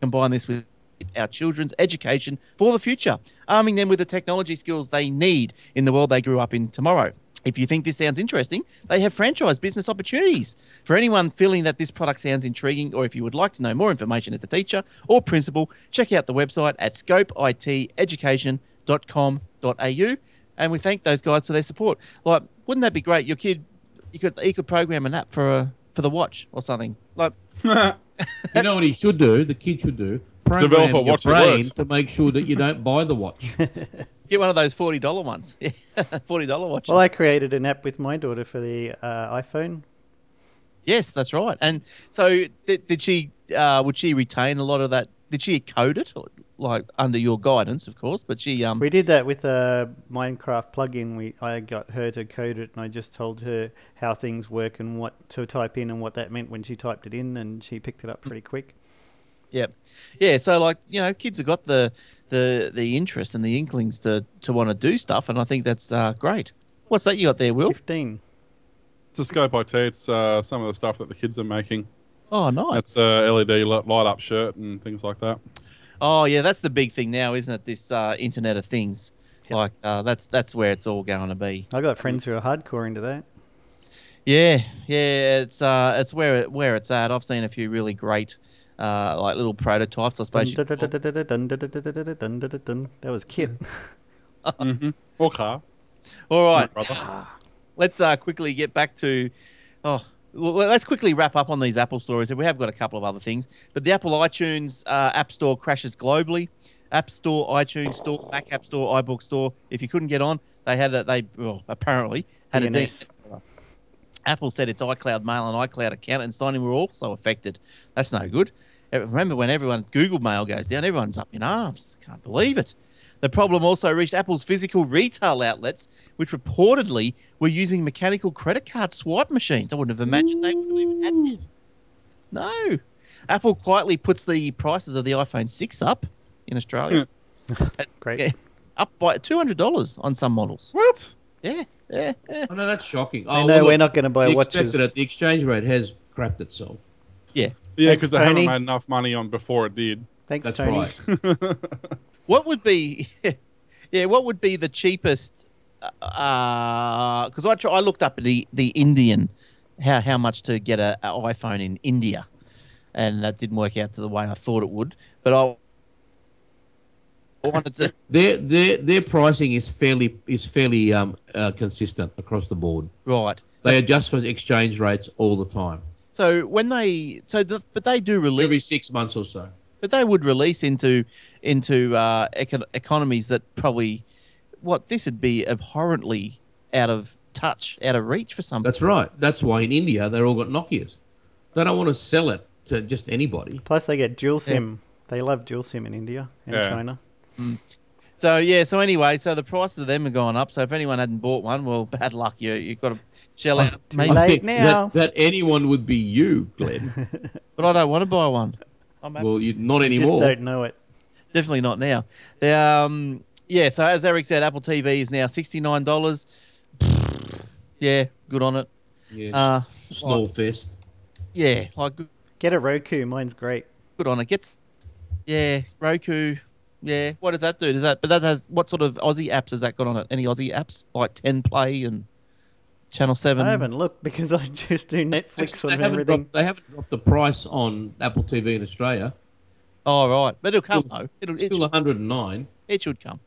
combine this with our children's education for the future, arming them with the technology skills they need in the world they grew up in tomorrow. If you think this sounds interesting, they have franchise business opportunities. For anyone feeling that this product sounds intriguing, or if you would like to know more information as a teacher or principal, check out the website at scopeiteducation.com.au. And we thank those guys for their support. Like, wouldn't that be great? Your kid, you could he could program an app for a for the watch or something. Like, You know what he should do? The kid should do. Program Develop a your watch that brain works. to make sure that you don't buy the watch. get one of those forty dollar ones. forty dollar watches. Well, I created an app with my daughter for the uh, iPhone. Yes, that's right. And so, did, did she? Uh, would she retain a lot of that? Did she code it, or, like under your guidance, of course? But she, um, We did that with a Minecraft plugin. We I got her to code it, and I just told her how things work and what to type in and what that meant when she typed it in, and she picked it up pretty quick. Yeah, yeah. So, like, you know, kids have got the the the interest and the inklings to to want to do stuff, and I think that's uh, great. What's that you got there, Will? Fifteen. It's a Scope IT. It's uh, some of the stuff that the kids are making. Oh, nice. It's a LED light up shirt and things like that. Oh, yeah, that's the big thing now, isn't it? This uh, Internet of Things. Yep. Like, uh, that's that's where it's all going to be. I got friends who are hardcore into that. Yeah, yeah, it's uh, it's where it, where it's at. I've seen a few really great, uh, like little prototypes. I suppose. you could call- That was Kit. hmm Or car. All right, Brother. let's uh, quickly get back to. Oh, well, let's quickly wrap up on these Apple stories. We have got a couple of other things, but the Apple iTunes uh, App Store crashes globally. App Store, iTunes Store, Mac App Store, iBook Store. If you couldn't get on, they had a they well, apparently had a DNS. Apple said its iCloud Mail and iCloud account and signing were also affected. That's no good. Uh, Remember when everyone Google Mail goes down, everyone's up in arms. Can't believe it. The problem also reached Apple's physical retail outlets, which reportedly were using mechanical credit card swipe machines. I wouldn't have imagined they would have even had them. No. Apple quietly puts the prices of the iPhone 6 up in Australia. Great. Yeah, up by $200 on some models. What? Yeah, yeah, yeah. Oh no, that's shocking. I Oh, know well, we're look, not going to buy the watches. it. Uh, the exchange rate has crapped itself. Yeah. Yeah, because they haven't Tony. made enough money on before it did. Thanks, That's Tony. right. What would be, yeah, what would be the cheapest? Uh, uh, because I try, I looked up the the Indian, how how much to get a, a iPhone in India, and that didn't work out to the way I thought it would. But I, I wanted to, Their their their pricing is fairly is fairly um uh, consistent across the board. right. They adjust for exchange rates all the time, So when they, so the, but they do release, every six months or so. but they would release into into uh, econ- economies that probably, what this would be abhorrently out of touch, out of reach for some. That's right. That's why in India they're all got Nokia's. They don't want to sell it to just anybody. Plus, they get dual SIM. They love dual SIM in India and Yeah. China. So yeah, so anyway, so the prices of them are going up. So if anyone hadn't bought one, well, bad luck. You you've got to shell out. Maybe, Late now. That, that anyone would be you, Glenn. but I don't want to buy one. I'm well, you not You just anymore. don't know it. definitely not now. The, um, yeah. So as Eric said, Apple TV is now sixty nine dollars. Yeah, good on it. Yes. Uh, Small fist. yeah, like Get a Roku. Mine's great. good on it. Gets yeah, Roku. Yeah, what does that do? Does that? But that has what sort of Aussie apps has that got on it? Any Aussie apps like Ten Play and Channel Seven? I haven't looked because I just do Netflix they, on haven't everything. dropped, they haven't dropped the price on Apple TV in Australia. Oh right, but it'll come Still- though. It'll, it, Still should, 109. it should come.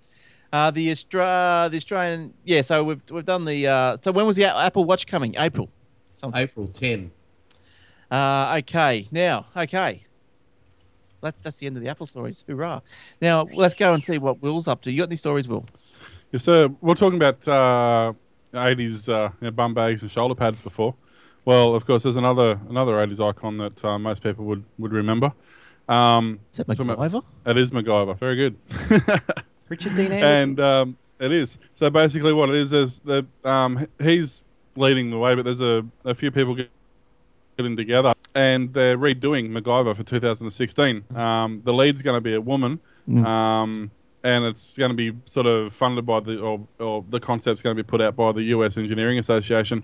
Uh, the Austra- the Australian, yeah. So we've we've done the. Uh, so when was the Apple Watch coming? April. Something. April 10. Uh, okay, now, okay. That's that's the end of the Apple stories. Hoorah! Now let's go and see what Will's up to. You got any stories, Will? Yes, sir. We're talking about uh, 80s uh, you know, bum bags and shoulder pads before. Well, of course, there's another another 80s icon that uh, most people would, would remember. Um, Is that about- MacGyver? It is MacGyver. Very good. Richard Dean Anderson. and um, it is. So basically, what it is is that um, he's leading the way, but there's a, a few people get- getting together, and they're redoing MacGyver for 2016. Um, the lead's going to be a woman, um, and it's going to be sort of funded by the or, or the concept's going to be put out by the U.S. Engineering Association.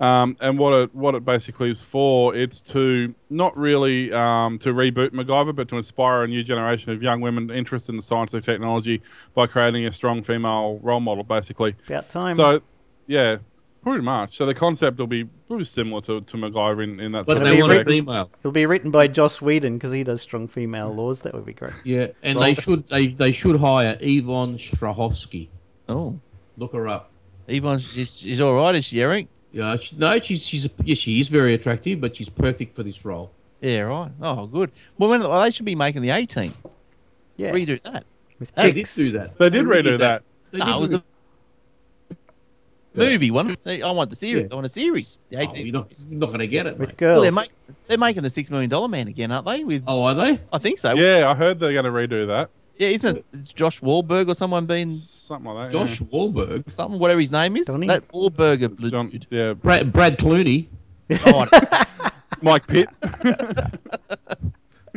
Um, and what it what it basically is for, it's to not really um, to reboot MacGyver, but to inspire a new generation of young women interested in science and technology by creating a strong female role model, basically. About time. So, yeah, pretty much. So the concept will be probably similar to, to MacGyver in, in that But sort they of want a respect. female. It'll be written by Joss Whedon because he does strong female laws. That would be great. Yeah, and they should they, they should hire Yvonne Strahovski. Oh, Look her up. Yvonne, she's, she's all right, is she, Eric? Yeah, she, no, she's she's a, yeah, she is very attractive, but she's perfect for this role. Yeah, right. Oh, good. Well, when, well, they should be making the 18. Yeah. Redo that. With They did chicks. do that. They did redid redo that. They No, did it was a Yeah. movie one. I want the series. Yeah. I want a series. The Oh, you're not, series. you're not going to get it, With mate. Well, they're, make, they're making the Six Million Dollar Man again, aren't they? With Oh, are they? I think so. Yeah, I heard they're going to redo that. Yeah, isn't it Josh Wahlberg or someone being Something like that. Josh Wahlberg, something, whatever his name is? Donnie? That Wahlberg yeah. John, dude. yeah, Brad, Brad Clooney. Oh, Mike Pitt.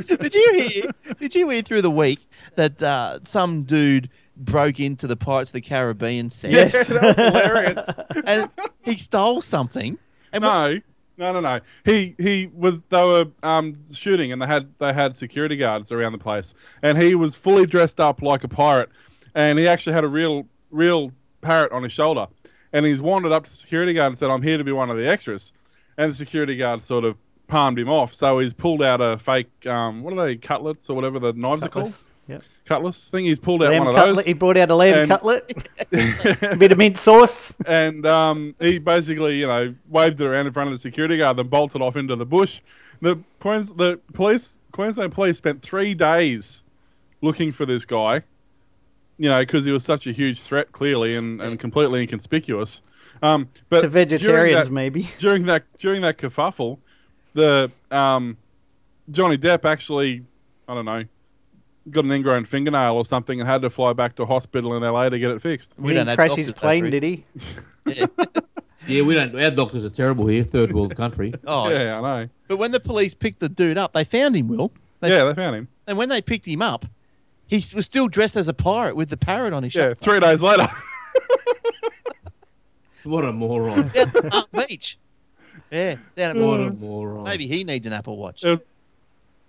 did you hear? Did you hear through the week that uh, some dude broke into the Pirates of the Caribbean set. Yes. that was hilarious. and he stole something? And No, no, no, no. He he was they were um, shooting and they had they had security guards around the place, and he was fully dressed up like a pirate, and he actually had a real real parrot on his shoulder, and he's wandered up to the security guard and said, "I'm here to be one of the extras," and the security guard sort of palmed him off, so he's pulled out a fake um, what are they cutlets or whatever the knives are called Yep. cutlass thing. He's pulled out Lamb one of cutlet. those. He brought out a lamb And- cutlet. a bit of mint sauce. and um, he basically, you know, waved it around in front of the security guard, then bolted off into the bush. The Queens, the police, Queensland police spent three days looking for this guy. You know, because he was such a huge threat, clearly, and, and completely inconspicuous. Um, but To during vegetarians, that- maybe. during that during that kerfuffle, the um, Johnny Depp actually, I don't know, got an ingrown fingernail or something and had to fly back to hospital in LA to get it fixed. We he don't didn't crash his plane, did he? Yeah. Yeah, we don't. Our doctors are terrible here, third world country. Oh, yeah, I know. But when the police picked the dude up, they found him, Will. They, Yeah, they found him. And when they picked him up, he was still dressed as a pirate with the parrot on his shoulder. Yeah, shoulder. three days later. What a moron! Down at Beach. Yeah, down at what a moron! Maybe he needs an Apple Watch. It was, it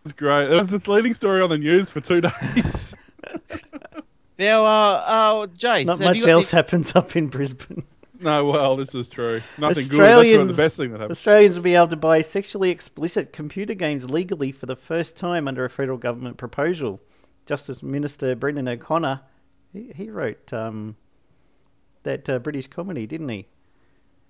was great. It was the leading story on the news for two days. Now, uh, uh, Jace, Not much else any- happens up in Brisbane. no, well, this is true. Nothing good. That's Australians- the best thing that happened. Australians will be able to buy sexually explicit computer games legally for the first time under a federal government proposal. Justice Minister Brendan O'Connor, he, he wrote um, that uh, British comedy, didn't he?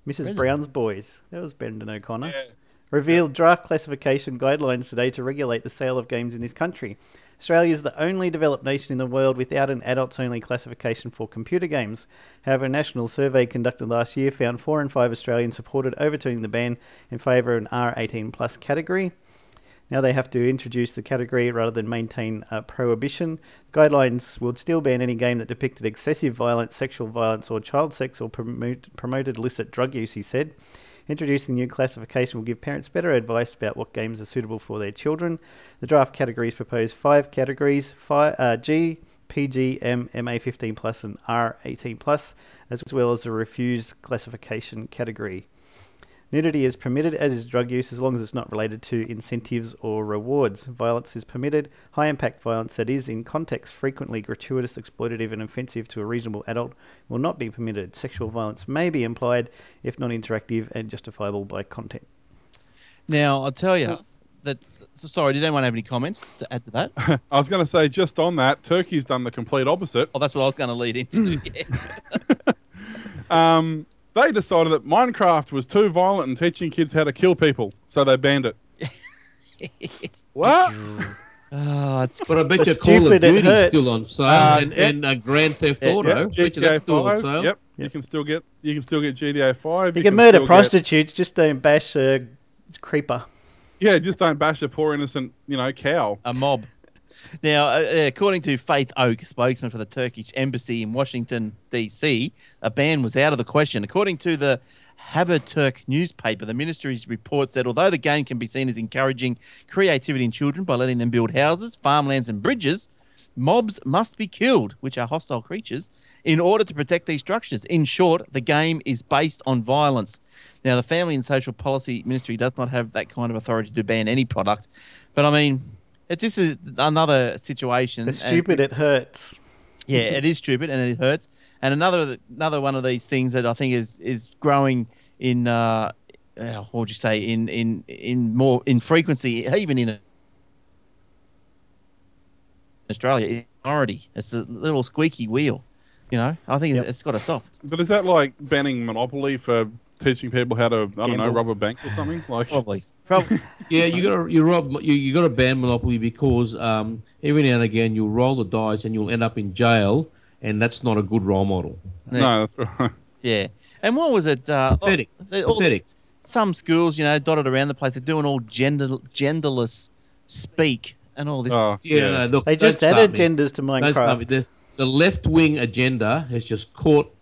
Mrs. Brendan. Brown's Boys. That was Brendan O'Connor. Yeah. Revealed draft classification guidelines today to regulate the sale of games in this country. Australia is the only developed nation in the world without an adults only classification for computer games. However, a national survey conducted last year found 4 in 5 Australians supported overturning the ban in favour of an R18 plus category. Now they have to introduce the category rather than maintain a prohibition. Guidelines will still ban any game that depicted excessive violence, sexual violence, or child sex or promote, promoted illicit drug use, he said. Introducing the new classification will give parents better advice about what games are suitable for their children. The draft categories propose five categories five, uh, G, PG, M, MA15 plus, and R18 plus, as well as a refused classification category. Nudity is permitted, as is drug use, as long as it's not related to incentives or rewards. Violence is permitted. High impact violence that is, in context, frequently gratuitous, exploitative, and offensive to a reasonable adult will not be permitted. Sexual violence may be implied if non interactive and justifiable by content. Now, I'll tell you, that's sorry, did anyone have any comments to add to that? I was going to say, just on that, Turkey's done the complete opposite. Oh, that's what I was going to lead into. Um, they decided that Minecraft was too violent and teaching kids how to kill people, so they banned it. What? Oh, it's But I bet you Call of stupid, it Duty's hurts. still on sale, Uh, and, yeah. and uh, Grand Theft Auto. Yep, bet you GTA that's still on 5. sale. Yep, Yep. you can still get you can still get GTA Five. You can murder still get- prostitutes, just don't bash a creeper. yeah, just don't bash a poor innocent you know cow. a mob. Now, uh, uh, according to Faith Oak, spokesman for the Turkish embassy in Washington, D.C., a ban was out of the question. According to the Haberturk newspaper, the ministry's report said although the game can be seen as encouraging creativity in children by letting them build houses, farmlands, and bridges, mobs must be killed, which are hostile creatures, in order to protect these structures. In short, the game is based on violence. Now, the Family and Social Policy Ministry does not have that kind of authority to ban any product, but I mean, it, this is another situation. The and- stupid, it hurts. yeah, it is stupid and it hurts. And another another one of these things that I think is is growing in uh, uh, what would you say in in in more in frequency, even in Australia, is minority. It's a little squeaky wheel. You know, I think Yep. it's got to stop. But is that like banning Monopoly for teaching people how to I don't know rob a bank or something? Like Probably, probably. Yeah, you got to you rob you, you got to ban Monopoly because um, every now and again you'll roll the dice and you'll end up in jail, and that's not a good role model. no, that's right. Yeah. And what was it? Uh, Pathetic. all- they- all- Pathetic. some schools, you know, dotted around the place, they're doing all gender genderless speak and all this. Oh, Yeah, no, look, They just don't added start me. agendas to Don't start me. Minecraft. The, the left wing agenda has just caught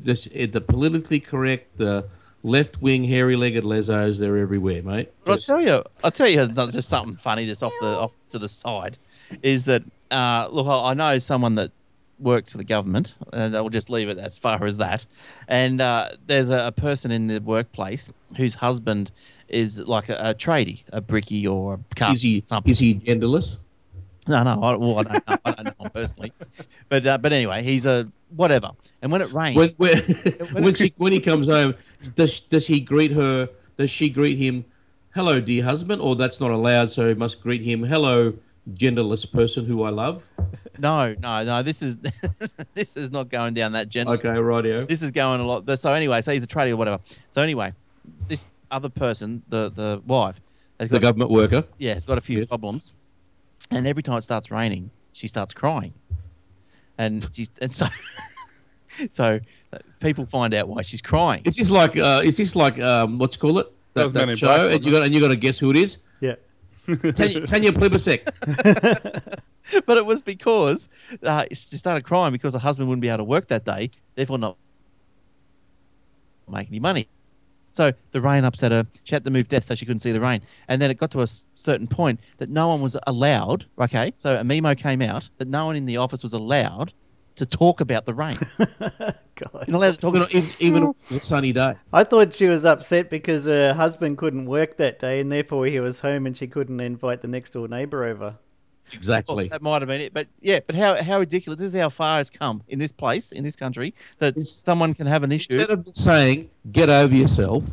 this, the politically correct, the left wing hairy legged lezzos. They're everywhere, mate. But I'll tell you, I'll tell you another- just something funny just off the off to the side, is that uh, look, I I know someone that works for the government, and I'll just leave it as far as that. And uh, there's a, a person in the workplace whose husband is like a, a tradie, a bricky or a car, is he something. is he genderless? No, no, I, well, I don't know. I don't know him personally, but uh, but anyway, he's a whatever. And when it rains, When when, when she when he comes home, does does he greet her? Does she greet him? Hello, dear husband, or that's not allowed, so he must greet him. Hello, genderless person who I love. no, no, no. This is this is not going down that gender. Okay, rightio. this is going a lot. So anyway, so he's a tradie or whatever. So anyway, this other person, the the wife, has The got government worker. yeah, has got a few Yes. problems, and every time it starts raining, she starts crying, and she's and so so uh, people find out why she's crying. Is this like uh, is this like um, what's call it That that, that show? And you got and you got to guess who it is. Yeah. Tanya, Tanya Plibersek. but it was because uh, she started crying because her husband wouldn't be able to work that day, therefore not make any money. So the rain upset her. She had to move desk so she couldn't see the rain. And then it got to a certain point that no one was allowed. Okay, so a memo came out that no one in the office was allowed to talk about the rain. God. You're not allowed to talk about even, even a sunny day. I thought she was upset because her husband couldn't work that day and therefore he was home and she couldn't invite the next door neighbour over. Exactly. That might have been it, but yeah. But how how ridiculous! This is how far it's come in this place, in this country, that Yes. someone can have an issue. Instead of saying get over yourself,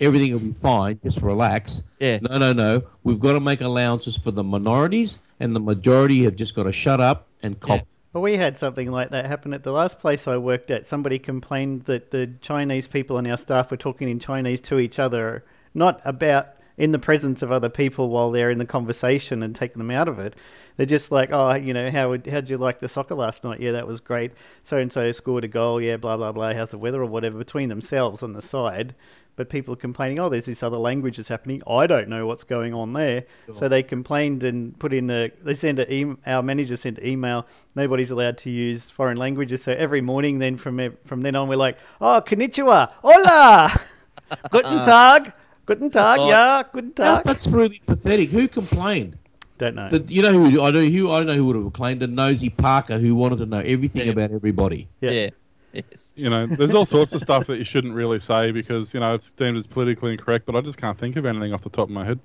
everything will be fine. Just relax. Yeah. No, no, no. We've got to make allowances for the minorities, and the majority have just got to shut up and cop. Yeah. Well, we had something like that happen at the last place I worked at. Somebody complained that the Chinese people on our staff were talking in Chinese to each other, not about in the presence of other people while they're in the conversation and taking them out of it. They're just like, oh, you know, how would- how'd you like the soccer last night? Yeah, that was great. So and so scored a goal. Yeah, blah blah blah. How's the weather or whatever between themselves on the side. But people are complaining, oh, there's this other language that's happening. I don't know what's going on there. So they complained and put in a. They sent a em Our manager sent an email. Nobody's allowed to use foreign languages. So every morning, then from from then on, we're like, oh, konnichiwa, hola, guten tag, guten tag, Oh. yeah, guten That- tag. that's really pathetic. Who complained? Don't know. The, you know who I know who I know who would have complained? The nosy Parker who wanted to know everything Yeah. about everybody. Yeah. Yeah. Yes. You know, there's all sorts of stuff that you shouldn't really say because you know it's deemed as politically incorrect. But I just can't think of anything off the top of my head.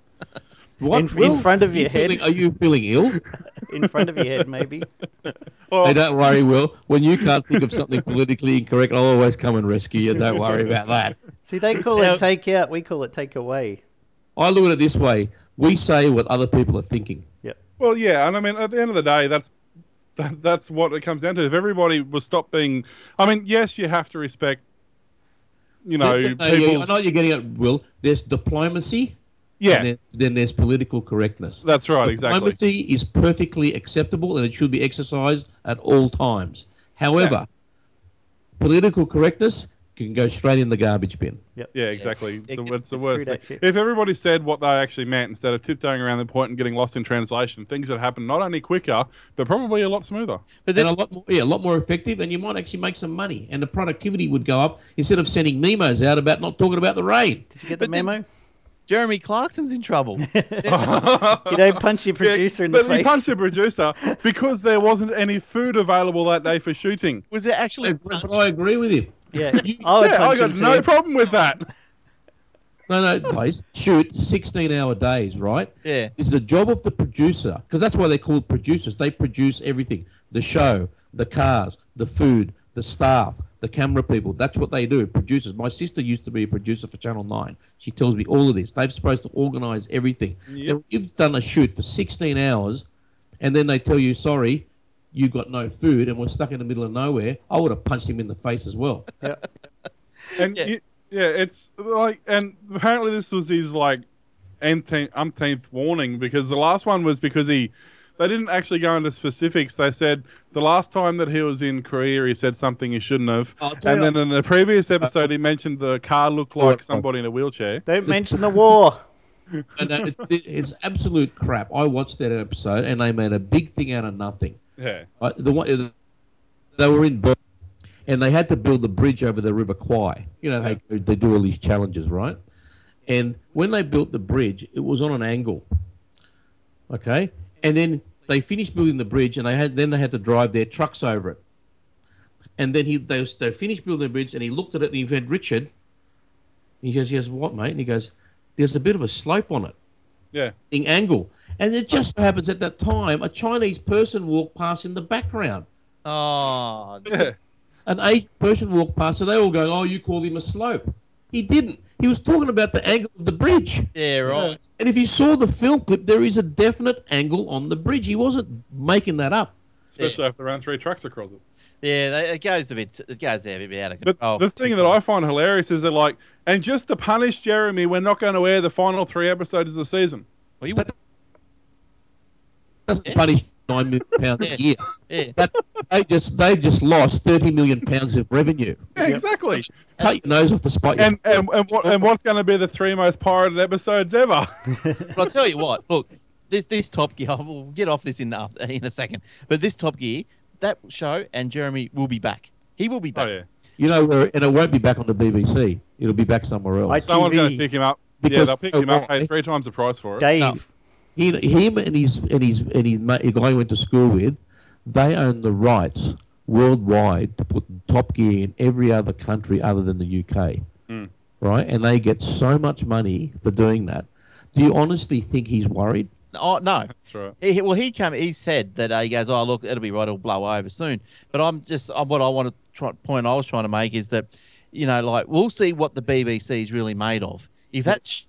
What, In- in front of you your head. feeling- are you feeling ill? in front of your head, maybe. Hey, don't worry, Will. When you can't think of something politically incorrect, I'll always come and rescue you. Don't worry about that. See, they call Now- it take out. We call it take away. I look at it this way: we say what other people are thinking. Yep. Well, yeah, and I mean, at the end of the day, that's that, that's what it comes down to. If everybody was stopped being, I mean, yes, you have to respect, you know, Yeah, yeah, I know you're getting at, Will. There's diplomacy. Yeah, And there's, then there's political correctness. that's right, exactly. Diplomacy is perfectly acceptable and it should be exercised at all times. However, political correctness can go straight in the garbage bin. Yeah, exactly. It It's the, gets it's the worst. thing. If everybody said what they actually meant instead of tiptoeing around the point and getting lost in translation, things would happen not only quicker but probably a lot smoother. But then, and a lot more, yeah, a lot more effective, and you might actually make some money, and the productivity would go up instead of sending memos out about not talking about the rain. Did you get the But then- memo? Jeremy Clarkson's in trouble. You don't punch your producer in the but we face. punched the producer because there wasn't any food available that day for shooting. Was it actually? But I agree with him. Yeah, I Yeah, I got no too. problem with that. No, no, guys, shoot 16 hour days, right? Yeah. It's the job of the producer, because that's why they're called producers. They produce everything the show, the cars, the food, the staff, the camera people. That's what they do, producers. My sister used to be a producer for Channel 9. She tells me all of this. They're supposed to organize everything. Yep. Now, you've done a shoot for 16 hours, and then they tell you, sorry, you got no food, and we're stuck in the middle of nowhere. I would have punched him in the face as well. And Yeah. yeah. yeah, it's like, and apparently this was his like umpteenth, umpteenth warning because the last one was because he, they didn't actually go into specifics. They said the last time that he was in Korea, he said something he shouldn't have. And you- then in the previous episode, he mentioned the car looked like somebody in a wheelchair. Don't mention the war. and uh, it, it- it's absolute crap. I watched that episode, and they made a big thing out of nothing. Yeah. Uh, the one they were in Bur- and they had to build the bridge over the River Kwai. You know, they they do all these challenges, right? And when they built the bridge, it was on an angle. Okay, and then they finished building the bridge, and they had then they had to drive their trucks over it. And then he they, they finished building the bridge, and he looked at it, and he said, "Richard," he goes, "Yes, what, mate?" And he goes, "There's a bit of a slope on it." Yeah. in angle. And it just so happens at that time a Chinese person walked past in the background. Oh, Yeah. An Asian person walked past, so they all going, "Oh, you called him a slope." He didn't. He was talking about the angle of the bridge. yeah, right. And if you saw the film clip, there is a definite angle on the bridge. He wasn't making that up. Especially after they ran three trucks across it. Yeah, they, it goes a bit. It goes there a bit out of control. But the thing that I find hilarious is they're like, and just to punish Jeremy, we're not going to air the final three episodes of the season. Well, you- Doesn't Yeah. punish nine million pounds Yeah. a year. yeah. That, they just they've just lost thirty million pounds of revenue. Yeah, exactly. Cut your nose off the spot. And and, and, what, and what's going to be the three most pirated episodes ever? But I'll tell you what. Look, this this Top Gear. We'll get off this in after, in a second. But this Top Gear, that show, and Jeremy will be back. He will be back. Oh back. yeah, You know, uh, and it won't be back on the BBC. It'll be back somewhere else. I- someone's going to pick him up. yeah, they'll pick him up, pay three times the price for it. Dave. He, him and his and his and his mate, the guy he went to school with, they own the rights worldwide to put Top Gear in every other country other than the UK. Mm. Right, and they get so much money for doing that. Do you honestly think he's worried? Oh no. That's right. He, well, he came. He said that uh, he goes, "Oh, look, it'll be right. It'll blow over soon." But I'm just uh, what I want to try, point I was trying to make is that, you know, like we'll see what the BBC is really made of. If that sh-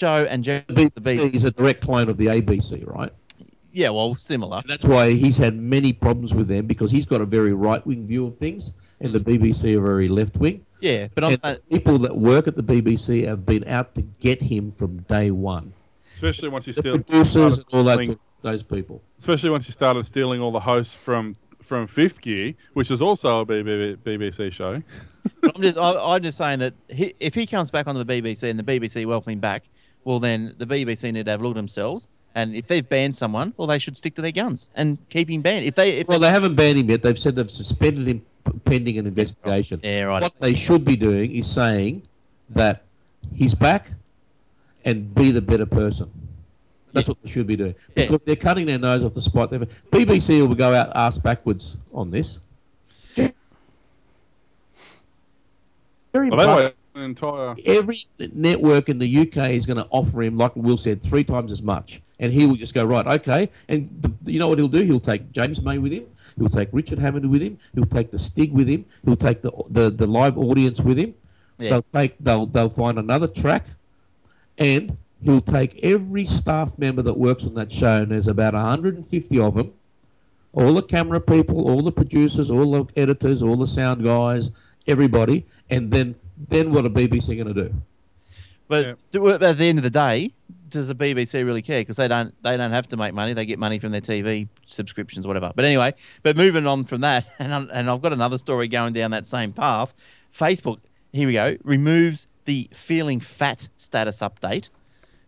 show and Jer- The the BBC BBC, is a direct clone of the ABC, right? yeah, well, similar. And that's why he's had many problems with them because he's got a very right wing view of things, and the BBC are very left wing. Yeah, but I'm And saying- people that work at the BBC have been out to get him from day one. Especially once you The steal, producers started all that, stealing, those people. especially once you started stealing all the hosts from from Fifth Gear, which is also a BBC show. I'm just, I, I'm just saying that he, if he comes back onto the BBC and the BBC welcome him back, well, then the BBC need to have a look at themselves. And if they've banned someone, well, they should stick to their guns and keep him banned. If they, if Well, they, they haven't banned him yet. They've said they've suspended him pending an investigation. yeah, right. What they should be doing is saying that he's back and be the better person. That's what they should be doing. Yeah. Because they're cutting their nose off the spot. They've- BBC will go out ass backwards on this. Jerry Well, they Buck- were an entire. every network in the UK is going to offer him, like Will said, three times as much, and he will just go right, okay. And the, you know what he'll do? He'll take James May with him. He'll take Richard Hammond with him. He'll take the Stig with him. He'll take the the, the live audience with him. Yeah. They'll take they'll they'll find another track, and he'll take every staff member that works on that show, and there's about 150 of them. All the camera people, all the producers, all the editors, all the sound guys, everybody, and then then what are BBC going to do? But Yeah. do- at the end of the day, does the BBC really care? Because they don't they don't have to make money. They get money from their TV subscriptions, whatever. But anyway, but moving on from that, and i and I've got another story going down that same path. Facebook, here we go, removes the feeling fat status update,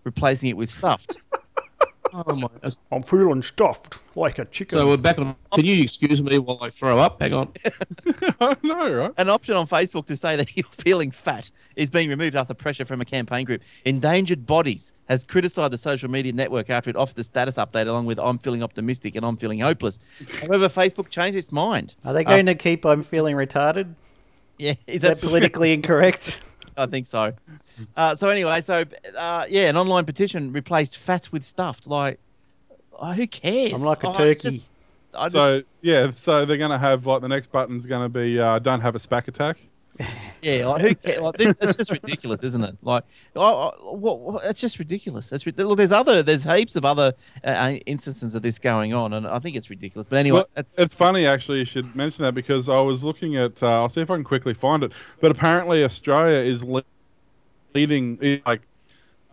replacing it with stuffed. Oh my! I'm feeling stuffed like a chicken. So we're back on. Can you excuse me while I throw up? Hang on. I know, right? An option on Facebook to say that you're feeling fat is being removed after pressure from a campaign group. Endangered Bodies has criticised the social media network after it offered the status update along with I'm feeling optimistic and I'm feeling hopeless. However, Facebook changed its mind. Are they going uh, to keep I'm feeling retarded? Yeah, is Is that that politically incorrect? I think so. Uh, so anyway, so uh, yeah, an online petition replaced fat with stuffed. Like, oh, who cares? I'm like a Oh, turkey. just- just- So yeah, so they're gonna have like the next button's gonna be uh, don't have a spack attack. Yeah, like, who cares? Like, this, it's just ridiculous, isn't it? Like, oh, oh, what, what, it's just ridiculous. That's look. There's other, there's heaps of other uh, instances of this going on, and I think it's ridiculous. But anyway, Well, it's funny actually. You should mention that because I was looking at. Uh, I'll see if I can quickly find it. But apparently, Australia is le- leading, like,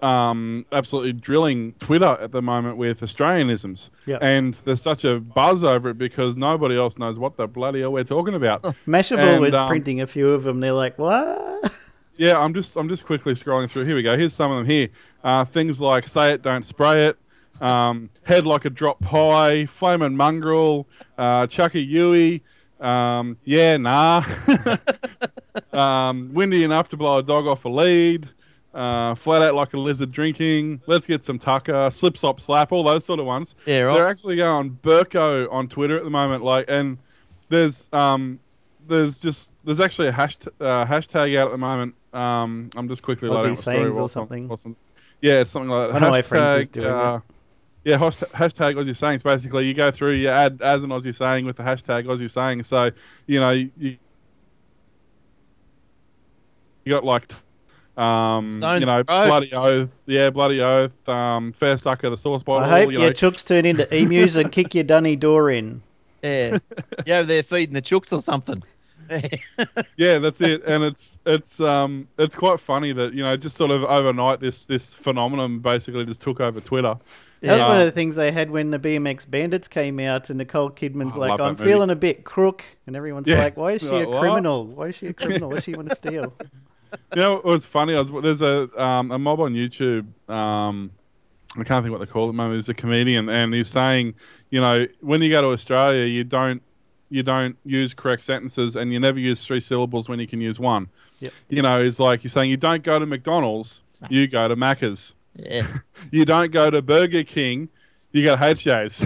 um, absolutely drilling Twitter at the moment with Australianisms. Yep. And there's such a buzz over it because nobody else knows what the bloody hell we're talking about. Mashable And, was um, printing a few of them. They're like, what? Yeah, I'm just I'm just quickly scrolling through. Here we go. Here's some of them here. Uh, things like say it, don't spray it. Um, head like a drop pie. Flamin' mongrel. Uh, Chucky Yui. Um, yeah, nah. um, windy enough to blow a dog off a lead. Uh, flat out like a lizard drinking. Let's get some tucker. Slip slop slap. All those sort of ones. yeah, right. They're actually going Burko on Twitter at the moment. Like, and there's um, there's just there's actually a hashtag, uh, hashtag out at the moment. Um, I'm just quickly Aussie loading up story sayings or something? I'm- yeah, it's something like that. One of my friends is Hashtag, doing it. uh, Yeah, host- hashtag Aussie sayings. Basically, you go through, you add as an Aussie saying with the hashtag Aussie saying. So you know you, you got like. Um, Stones you know, Throats. bloody oath, yeah, bloody oath. Um, fair sucker, the sauce bottle. I hope you your know, chooks turn into emus and kick your dunny door in. Yeah, yeah, they're feeding the chooks or something. Yeah, that's it, and it's it's um it's quite funny that you know just sort of overnight this this phenomenon basically just took over Twitter. That was Yeah. one of the things they had when the BMX Bandits came out, and Nicole Kidman's Oh, I like, "I'm that movie. feeling a bit crook," and everyone's Yeah. like, "Why is she Like, a what? criminal? Why is she a criminal? What does she want to steal?" You know, it was funny. I was there's a um a mob on YouTube. Um, I can't think what they call it. at the moment. He's a comedian, and he's saying, you know, when you go to Australia, you don't you don't use correct sentences, and you never use three syllables when you can use one. Yep. You know, it's like you're saying you don't go to McDonald's, you go to Macca's. Yeah, You don't go to Burger King, you go to HJ's.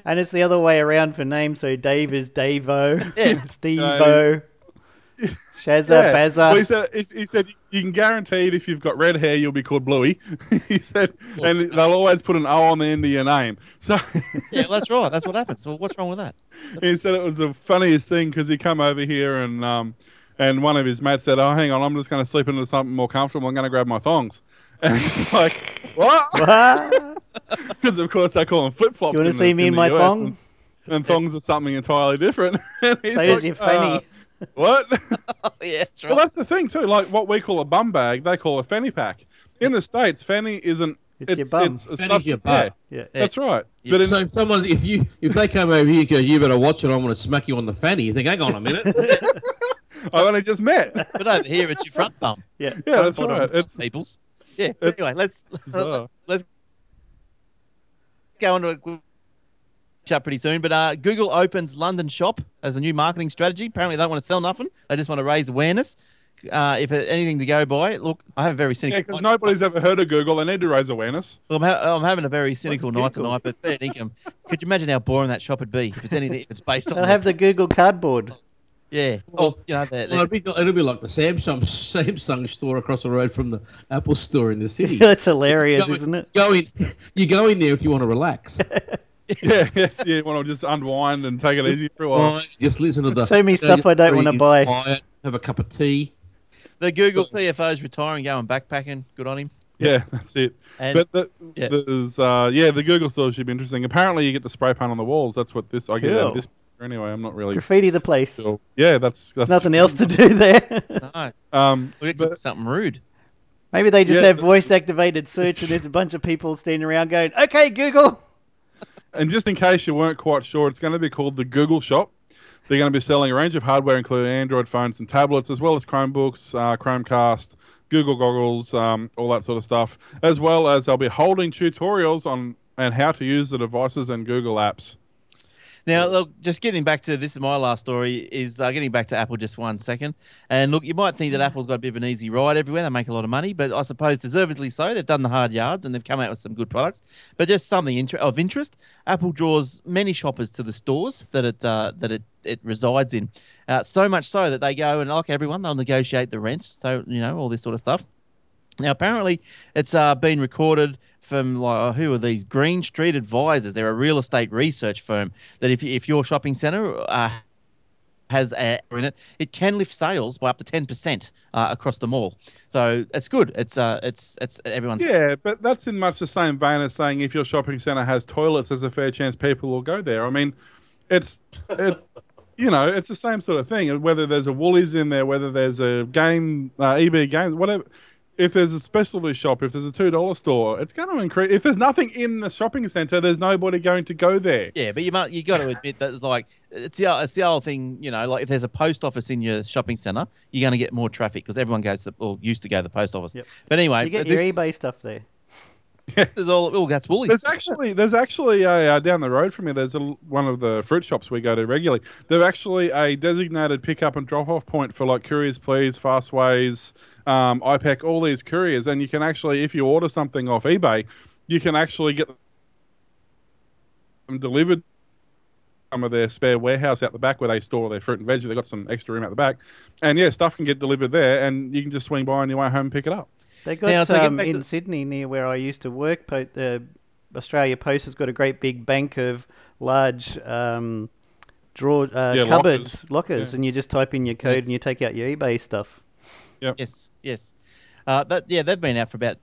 and it's the other way around for names. So Dave is Davo, Yeah. Steve-O, Shazza, Yeah. Bazza. Well, he said, he, he said you can guarantee it if you've got red hair, you'll be called Bluey. he said, and they'll always put an O on the end of your name. So yeah, that's right. That's what happens. So what's wrong with that? he said it was the funniest thing because he come over here and um, and one of his mates said, "Oh, hang on, I'm just going to sleep into something more comfortable. I'm going to grab my thongs." And he's like, "What?" What? Because of course they call them flip flops. You wanna see the- me in in my US, thong? And, and thongs are something entirely different. And he's So does like, your fanny. What? Oh, yeah, that's right. well, that's the thing too. Like what we call a bum bag, they call a fanny pack. In the states, fanny isn't. It's your bum. it's a Fanny's your butt. yeah, Yeah. That's right. Yeah. But in, So if someone, if you, if they come over here and go, you better watch it. I'm going to smack you on the fanny. You think, hang on a minute. I only just met. but over here, it's your front bum. Yeah. Yeah, that's Bottom right. It's people's. Yeah. it's anyway, let's bizarre. let's go on to a chat pretty soon. But uh, Google opens London shop as a new marketing strategy. Apparently, they don't want to sell nothing. They just want to raise awareness. Uh, if anything to go by, look, I have a very cynical. yeah, cynical. because nobody's ever heard of Google. They need to raise awareness. Well, I'm, ha- I'm having a very cynical night Google? tonight, but fair income. Could you imagine how boring that shop would be if it's anything? If it's based on They'll have the Google Cardboard. yeah. Well, you know, they're, Well, it'll, be, it'll be like the Samsung Samsung store across the road from the Apple store in the city. That's hilarious, Go isn't it? Go in, you go in there if you want to relax. Yeah, yes, yeah. Want to just unwind and take it easy for a while. Just listen to the. So many stuff I don't wanna buy. Quiet, have a cup of tea. the Google CFO's retiring, going backpacking. Good on him. Yeah, that's it. And but the, yeah. there's uh, yeah, the Google store should be interesting. Apparently, you get to spray paint on the walls. That's what this I get out of this. Anyway, I'm not really Graffiti the place. sure. Yeah, that's that's Nothing else to do there. no, Um, we but- something rude. Maybe they just Yeah, have voice activated search and there's a bunch of people standing around going, okay, Google. And just in case you weren't quite sure, it's going to be called the Google Shop. They're going to be selling a range of hardware, including Android phones and tablets, as well as Chromebooks, uh, Chromecast, Google goggles, um, all that sort of stuff, as well as they'll be holding tutorials on and how to use the devices and Google apps. Now, look, just getting back to this is my last story. Is uh, getting back to Apple just one second. And look, you might think that Apple's got a bit of an easy ride everywhere. They make a lot of money, but I suppose deservedly so. They've done the hard yards and they've come out with some good products. But just something inter- of interest, Apple draws many shoppers to the stores that it uh, that it, it resides in. Uh, so much so that they go and like everyone, they'll negotiate the rent. So you know all this sort of stuff. Now, apparently, it's uh, been recorded from like who are these Green Street Advisors? They're a real estate research firm that if if your shopping centre uh, has a in it, it can lift sales by up to ten percent uh, across the mall. So it's good. It's uh, it's it's everyone's. Yeah, but that's in much the same vein as saying if your shopping centre has toilets, there's a fair chance people will go there. I mean, it's it's you know it's the same sort of thing. Whether there's a Woolies in there, whether there's a game uh, EB games, whatever. If there's a specialty shop, if there's a two dollar store, it's going to increase. If there's nothing in the shopping centre, there's nobody going to go there. Yeah, but you might you got to admit that like it's the it's the old thing, you know, like if there's a post office in your shopping centre, you're going to get more traffic because everyone goes to or used to go to the post office. Yep. But anyway, You get this, your eBay stuff there. This is all. Oh, that's Woolies. There's actually there's actually a uh, down the road from me. There's a, one of the fruit shops we go to regularly. They're actually a designated pickup and drop off point for like Couriers Please, Fastways, um, IPEC, all these couriers. And you can actually, if you order something off eBay, you can actually get them delivered. Some of their spare warehouse out the back where they store their fruit and veg. They've got some extra room out the back, and yeah, stuff can get delivered there, and you can just swing by on your way home and pick it up. They got Now, so um, back in to- Sydney near where I used to work. Po- the Australia Post has got a great big bank of large um, drawer uh, Yeah, cupboards, lockers. lockers, Yeah. and you just type in your code Yes. and you take out your eBay stuff. Yes, yes. Uh, that yeah, they've been out for about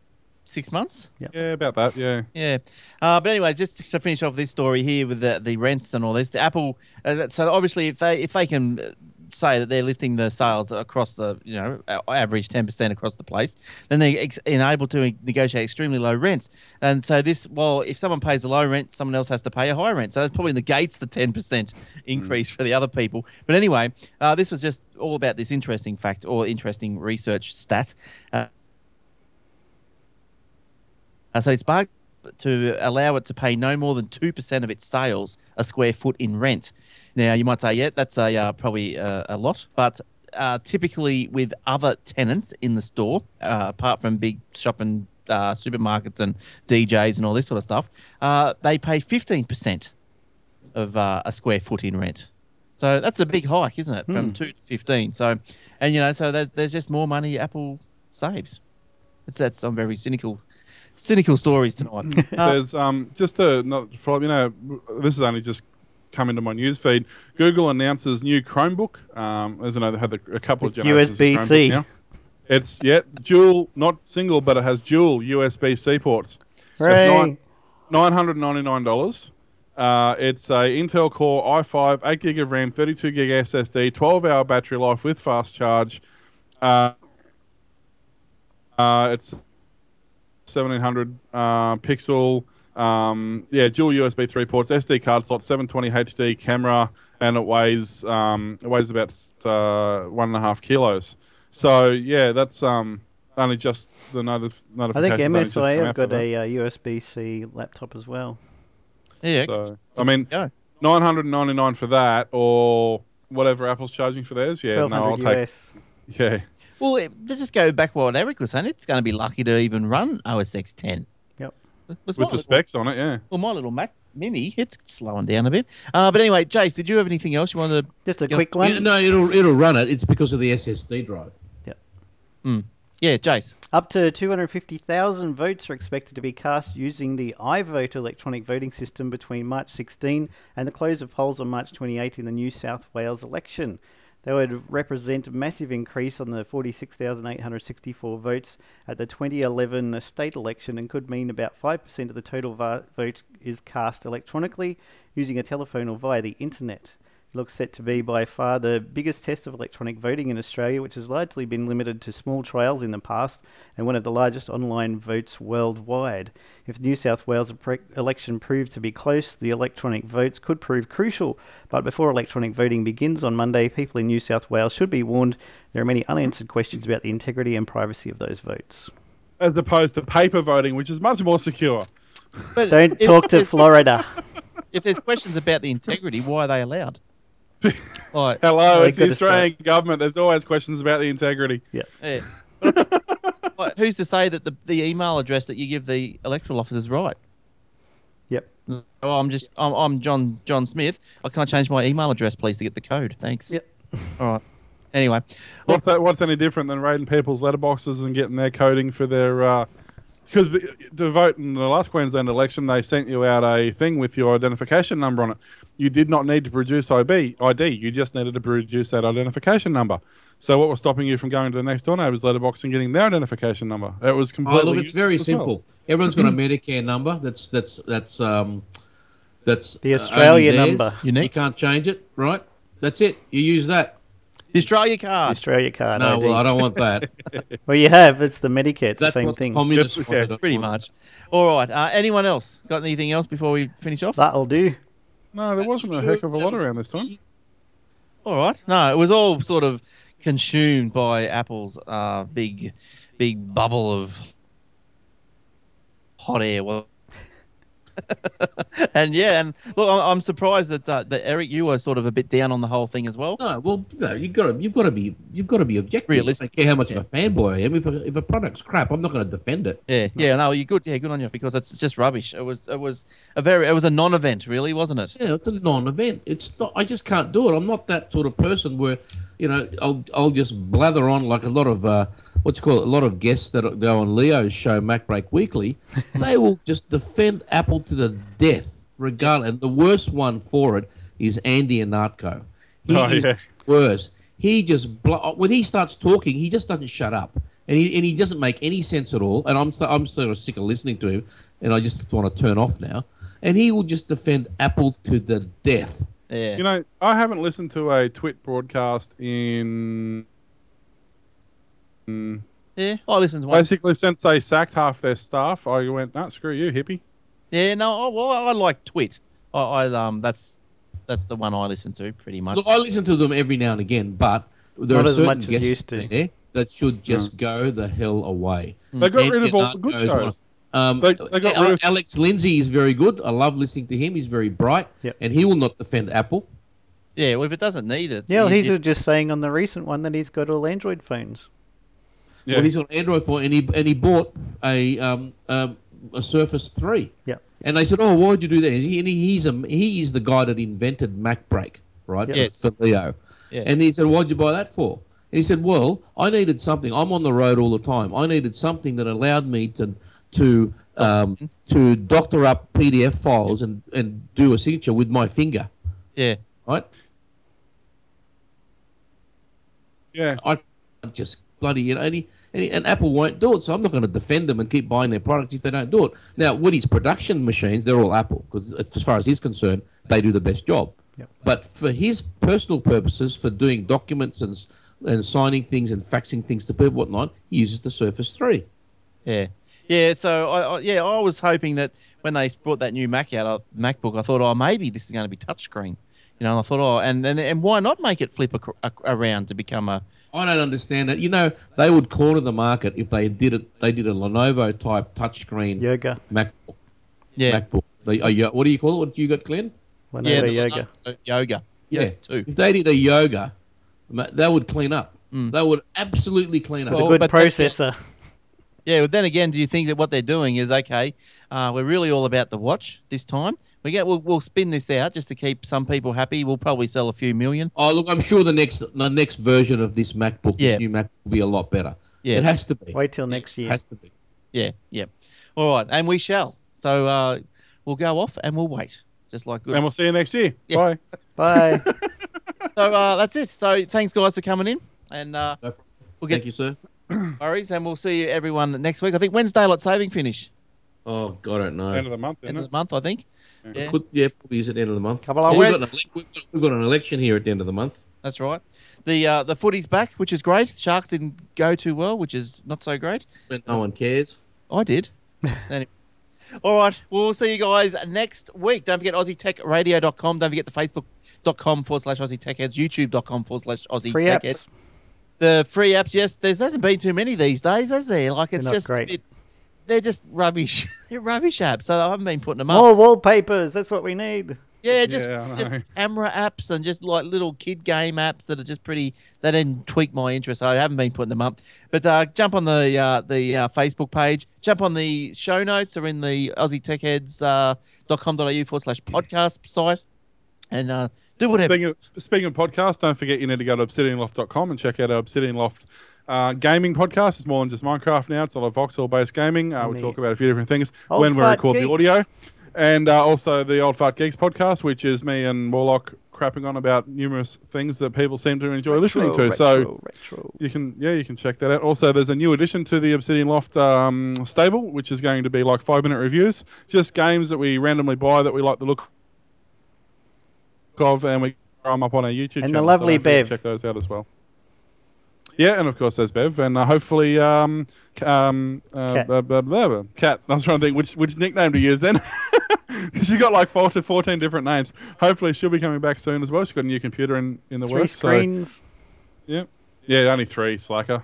six months. Yeah, about that. Yeah. Yeah. Uh, but anyway, just to finish off this story here with the, the rents and all this, the Apple. Uh, so obviously, if they if they can say that they're lifting the sales across the you know average ten percent across the place, then they're ex- enabled to negotiate extremely low rents. And so this, well, if someone pays a low rent, someone else has to pay a high rent. So that probably negates the ten percent increase for the other people. But anyway, uh, this was just all about this interesting fact or interesting research stat. Uh, so it's bargained to allow it to pay no more than 2% of its sales a square foot in rent. Now, you might say, yeah, that's a, uh, probably uh, a lot, but uh, typically with other tenants in the store, uh, apart from big shopping uh, supermarkets and DJs and all this sort of stuff, uh, they pay 15% of uh, a square foot in rent. So that's a big hike, isn't it? From Hmm. 2 to 15. So, and you know, so there's, there's just more money Apple saves. That's, that's some very cynical cynical stories tonight. There's um just to not you know this is only just come into my news feed. Google announces new Chromebook. Um, as I know, they had a, a couple With of generations USB-C. Chromebook now. It's yeah dual, not single, but it has dual USB C ports. Hooray. nine hundred ninety nine dollars. Uh, it's a Intel Core i5, 8 gig of RAM, 32 gig SSD, 12 hour battery life with fast charge. Uh, uh, it's 1700 uh, pixel. Um, yeah, dual USB 3 ports, SD card slot, 720 HD camera, and it weighs um, it weighs about uh, one and a half kilos. So yeah, that's um, only just the notif- I think MSI have got a uh, USB C laptop as well. Yeah. So I mean, go. nine hundred and ninety nine for that, or whatever Apple's charging for theirs. Yeah, no, I'll hundred take. US. Yeah, Well, it, let's just go back to what Eric was saying. It's going to be lucky to even run OS X 10. Yep. With the little- specs on it. Yeah. Well, my little Mac Mini, it's slowing down a bit. Uh, but anyway, Jace, did you have anything else you wanted to? Just a Yeah. quick one. Yeah, no, it'll it'll run it. It's because of the SSD drive. Yeah. Mm. Yeah, Jace. Up to 250,000 votes are expected to be cast using the iVote electronic voting system between March 16 and the close of polls on March 28 in the New South Wales election. They would represent a massive increase on the 46,864 votes at the 2011 state election and could mean about 5% of the total va- vote is cast electronically using a telephone or via the internet. It looks set to be by far the biggest test of electronic voting in Australia, which has largely been limited to small trials in the past and one of the largest online votes worldwide. If New South Wales election proves to be close, the electronic votes could prove crucial. But before electronic voting begins on Monday, people in New South Wales should be warned there are many unanswered questions about the integrity and privacy of those votes. As opposed to paper voting, which is much more secure. But Don't if- talk to Florida. If there's questions about the integrity, why are they allowed? Like, Hello, it's the could have Australian government. There's always questions about the integrity. yeah. Like, who's to say that the, the email address that you give the electoral office is right? Yep. Oh, I'm just I'm, I'm John John Smith. Oh, can I change my email address, please, to get the code? Thanks. Yep. All right. Anyway, What's that? What's any different than raiding people's letterboxes and getting their coding for their? Uh, because to vote in the last Queensland election, they sent you out a thing with your identification number on it. You did not need to produce IB, ID. You just needed to produce that identification number. So what was stopping you from going to the next door neighbour's letterbox and getting their identification number? It was completely. Oh, look, it's very useless as well. simple. Everyone's got a Medicare number. That's that's that's um, that's The uh, Australia only number. Unique. You can't change it, right? That's it. You use that. The Australia card. Australia card. No, well, I don't want that. Well, you have. It's the Medicare. It's That's the same thing. the communists Just- wanted. yeah, Pretty much. All right. Uh, anyone else got anything else before we finish off? That'll do. No, there wasn't a heck of a lot around this time. All right. No, it was all sort of consumed by Apple's uh, big, big bubble of hot air. Well, and yeah, and look, I'm, surprised that uh, that Eric, you were sort of a bit down on the whole thing as well. No, well, no, you got to you've got to be you've got to be objective. Realistic. I don't care how much of a fanboy I am. If a, if a product's crap, I'm not going to defend it. Yeah, yeah, no, you're good. Yeah, good on you because it's just rubbish. It was, it was a very, it was a non-event, really, wasn't it? Yeah, it's a non-event. It's not. I just can't do it. I'm not that sort of person where, you know, I'll I'll just blather on like a lot of uh, what you call a lot of guests that go on Leo's show, Mac Break Weekly. they will just defend Apple to the death, regardless. And the worst one for it is Andy Ihnatko. He Oh, is yeah. worse. He just bl- when he starts talking, he just doesn't shut up, and he and he doesn't make any sense at all. And I'm so, I'm sort of sick of listening to him, and I just want to turn off now. And he will just defend Apple to the death. Yeah. You know, I haven't listened to a Twit broadcast in yeah, I listened to one. basically since they sacked half their staff. I went, nah, screw you, hippie. Yeah, no, I, well, I like Twit. I, I um, that's that's the one I listen to pretty much. Look, I listen to them every now and again, but there Not are as certain much as guests used to. there that should just go the hell away. They got Andy rid of all the good shows. Um, They- they got rid of- Alex Lindsay is very good. I love listening to him. He's very bright, Yep. and he will not defend Apple. Yeah, well, if it doesn't need it, Yeah, well, you- he's just saying on the recent one that he's got all Android phones. Yeah. Well, he's on Android phone, and he and he bought a um, um a Surface Three. Yeah. And they said, "Oh, why would you do that?" And, he, and he's a he is the guy that invented MacBreak, right? Yep. for- Yes. For Leo. Yeah. And he said, "Why'd you buy that for?" And he said, "Well, I needed something. I'm on the road all the time. I needed something that allowed me to to um, to doctor up PDF files and and do a signature with my finger, yeah, right? Yeah. I just bloody you know, and he and, and Apple won't do it. So I'm not going to defend them and keep buying their products if they don't do it. Now, Woody's production machines, they're all Apple because as far as he's concerned, they do the best job. Yep. But for his personal purposes, for doing documents and and signing things and faxing things to people, whatnot, he uses the Surface Three. Yeah, yeah. So I, I yeah, I was hoping that when they brought that new Mac out, uh, MacBook, I thought, oh, maybe this is going to be touchscreen. You know, And I thought, oh, and and, and why not make it flip ac- ac- around to become a I don't understand that. You know, they would corner the market if they did it. They did a Lenovo type touchscreen Yoga. MacBook. yeah, MacBook. They, a, yo- what do you call it? What do you got, Glenn? Lenovo yeah, the yoga. Lenovo yoga. Yeah, too. If they did a yoga, that would clean up. They would absolutely clean up. Well, Good but that's- processor. Yeah, but then again, do you think that what they're doing is okay? Uh, we're really all about the watch this time. We get we'll, we'll spin this out just to keep some people happy. We'll probably sell a few million. oh, look, I'm sure the next the next version of this MacBook, Yeah. this new Mac, will be a lot better. Yeah. it has to be. Wait till next It year. has to be. Yeah, yeah. All right, and we shall. So uh, we'll go off and we'll wait, just like good. And we'll see you next year. Yeah. Bye. Bye. So uh, that's it. So thanks guys for coming in, and uh, No we'll get Thank you, sir. worries, and we'll see you everyone next week. I think when's daylight saving finish? Oh, God, I don't know. End of the month, End isn't of it? the month, I think. Yeah, Could, yeah, probably is at the end of the month. Couple of Yeah, we've, got an, weeks. we've, got, we've got an election here at the end of the month. that's right. The uh, the footy's back, which is great. Sharks didn't go too well, which is not so great. When no one cares. I did. anyway. All right. We'll see you guys next week. Don't forget AussieTechRadio.com. Don't forget the Facebook.com forward slash Aussie Tech Heads, YouTube.com forward slash Aussie Tech. Heads. The free apps, yes. There hasn't been too many these days, has there? Like, it's They're just. great. It, they're just rubbish. they're rubbish apps. So I haven't been putting them up. More wallpapers. That's what we need. Yeah, just, Yeah, just know. camera apps and just like little kid game apps that are just pretty. They didn't tweak my interest. I haven't been putting them up. But uh, jump on the uh, the uh, Facebook page. Jump on the show notes. Are in the Aussie Tech Heads uh, .com.au forward slash podcast site, and uh, do whatever. Speaking of, speaking of podcasts, don't forget you need to go to obsidianloft.com and check out our Obsidian Loft uh, gaming podcast. It's more than just Minecraft now. It's a lot of voxel based gaming. Uh, And we talk about a few different things Old when we Fart record the audio. And uh, also the Old Fart Geeks podcast, which is me and Warlock crapping on about numerous things that people seem to enjoy listening to. Retro, so retro, retro. you can, yeah, you can check that out. Also, there's a new addition to the Obsidian Loft um, stable, which is going to be like five minute reviews, just games that we randomly buy that we like the look of, and we throw them up on our YouTube And the channel. lovely don't forget Bev. Check those out as well. Yeah, and of course there's Bev, and uh, hopefully, um, um, uh, Cat. blah, blah, blah, blah. Cat. I was trying to think which which nickname to use then. She got like 14, 14 different names. Hopefully, she'll be coming back soon as well. She's got a new computer in, in the Three works. so- screens. yeah, yeah, only three. Slacker.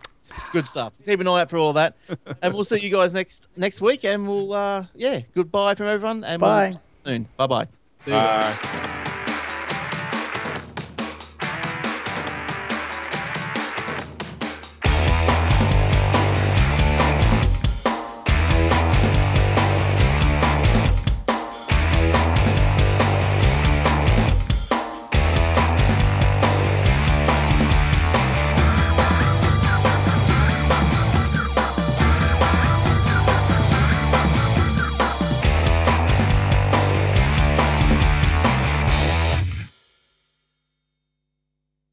Good stuff. Keep an eye out for all of that, and we'll see you guys next next week. And we'll uh, yeah, goodbye from everyone. And Bye. We'll see you soon. Bye bye. Bye.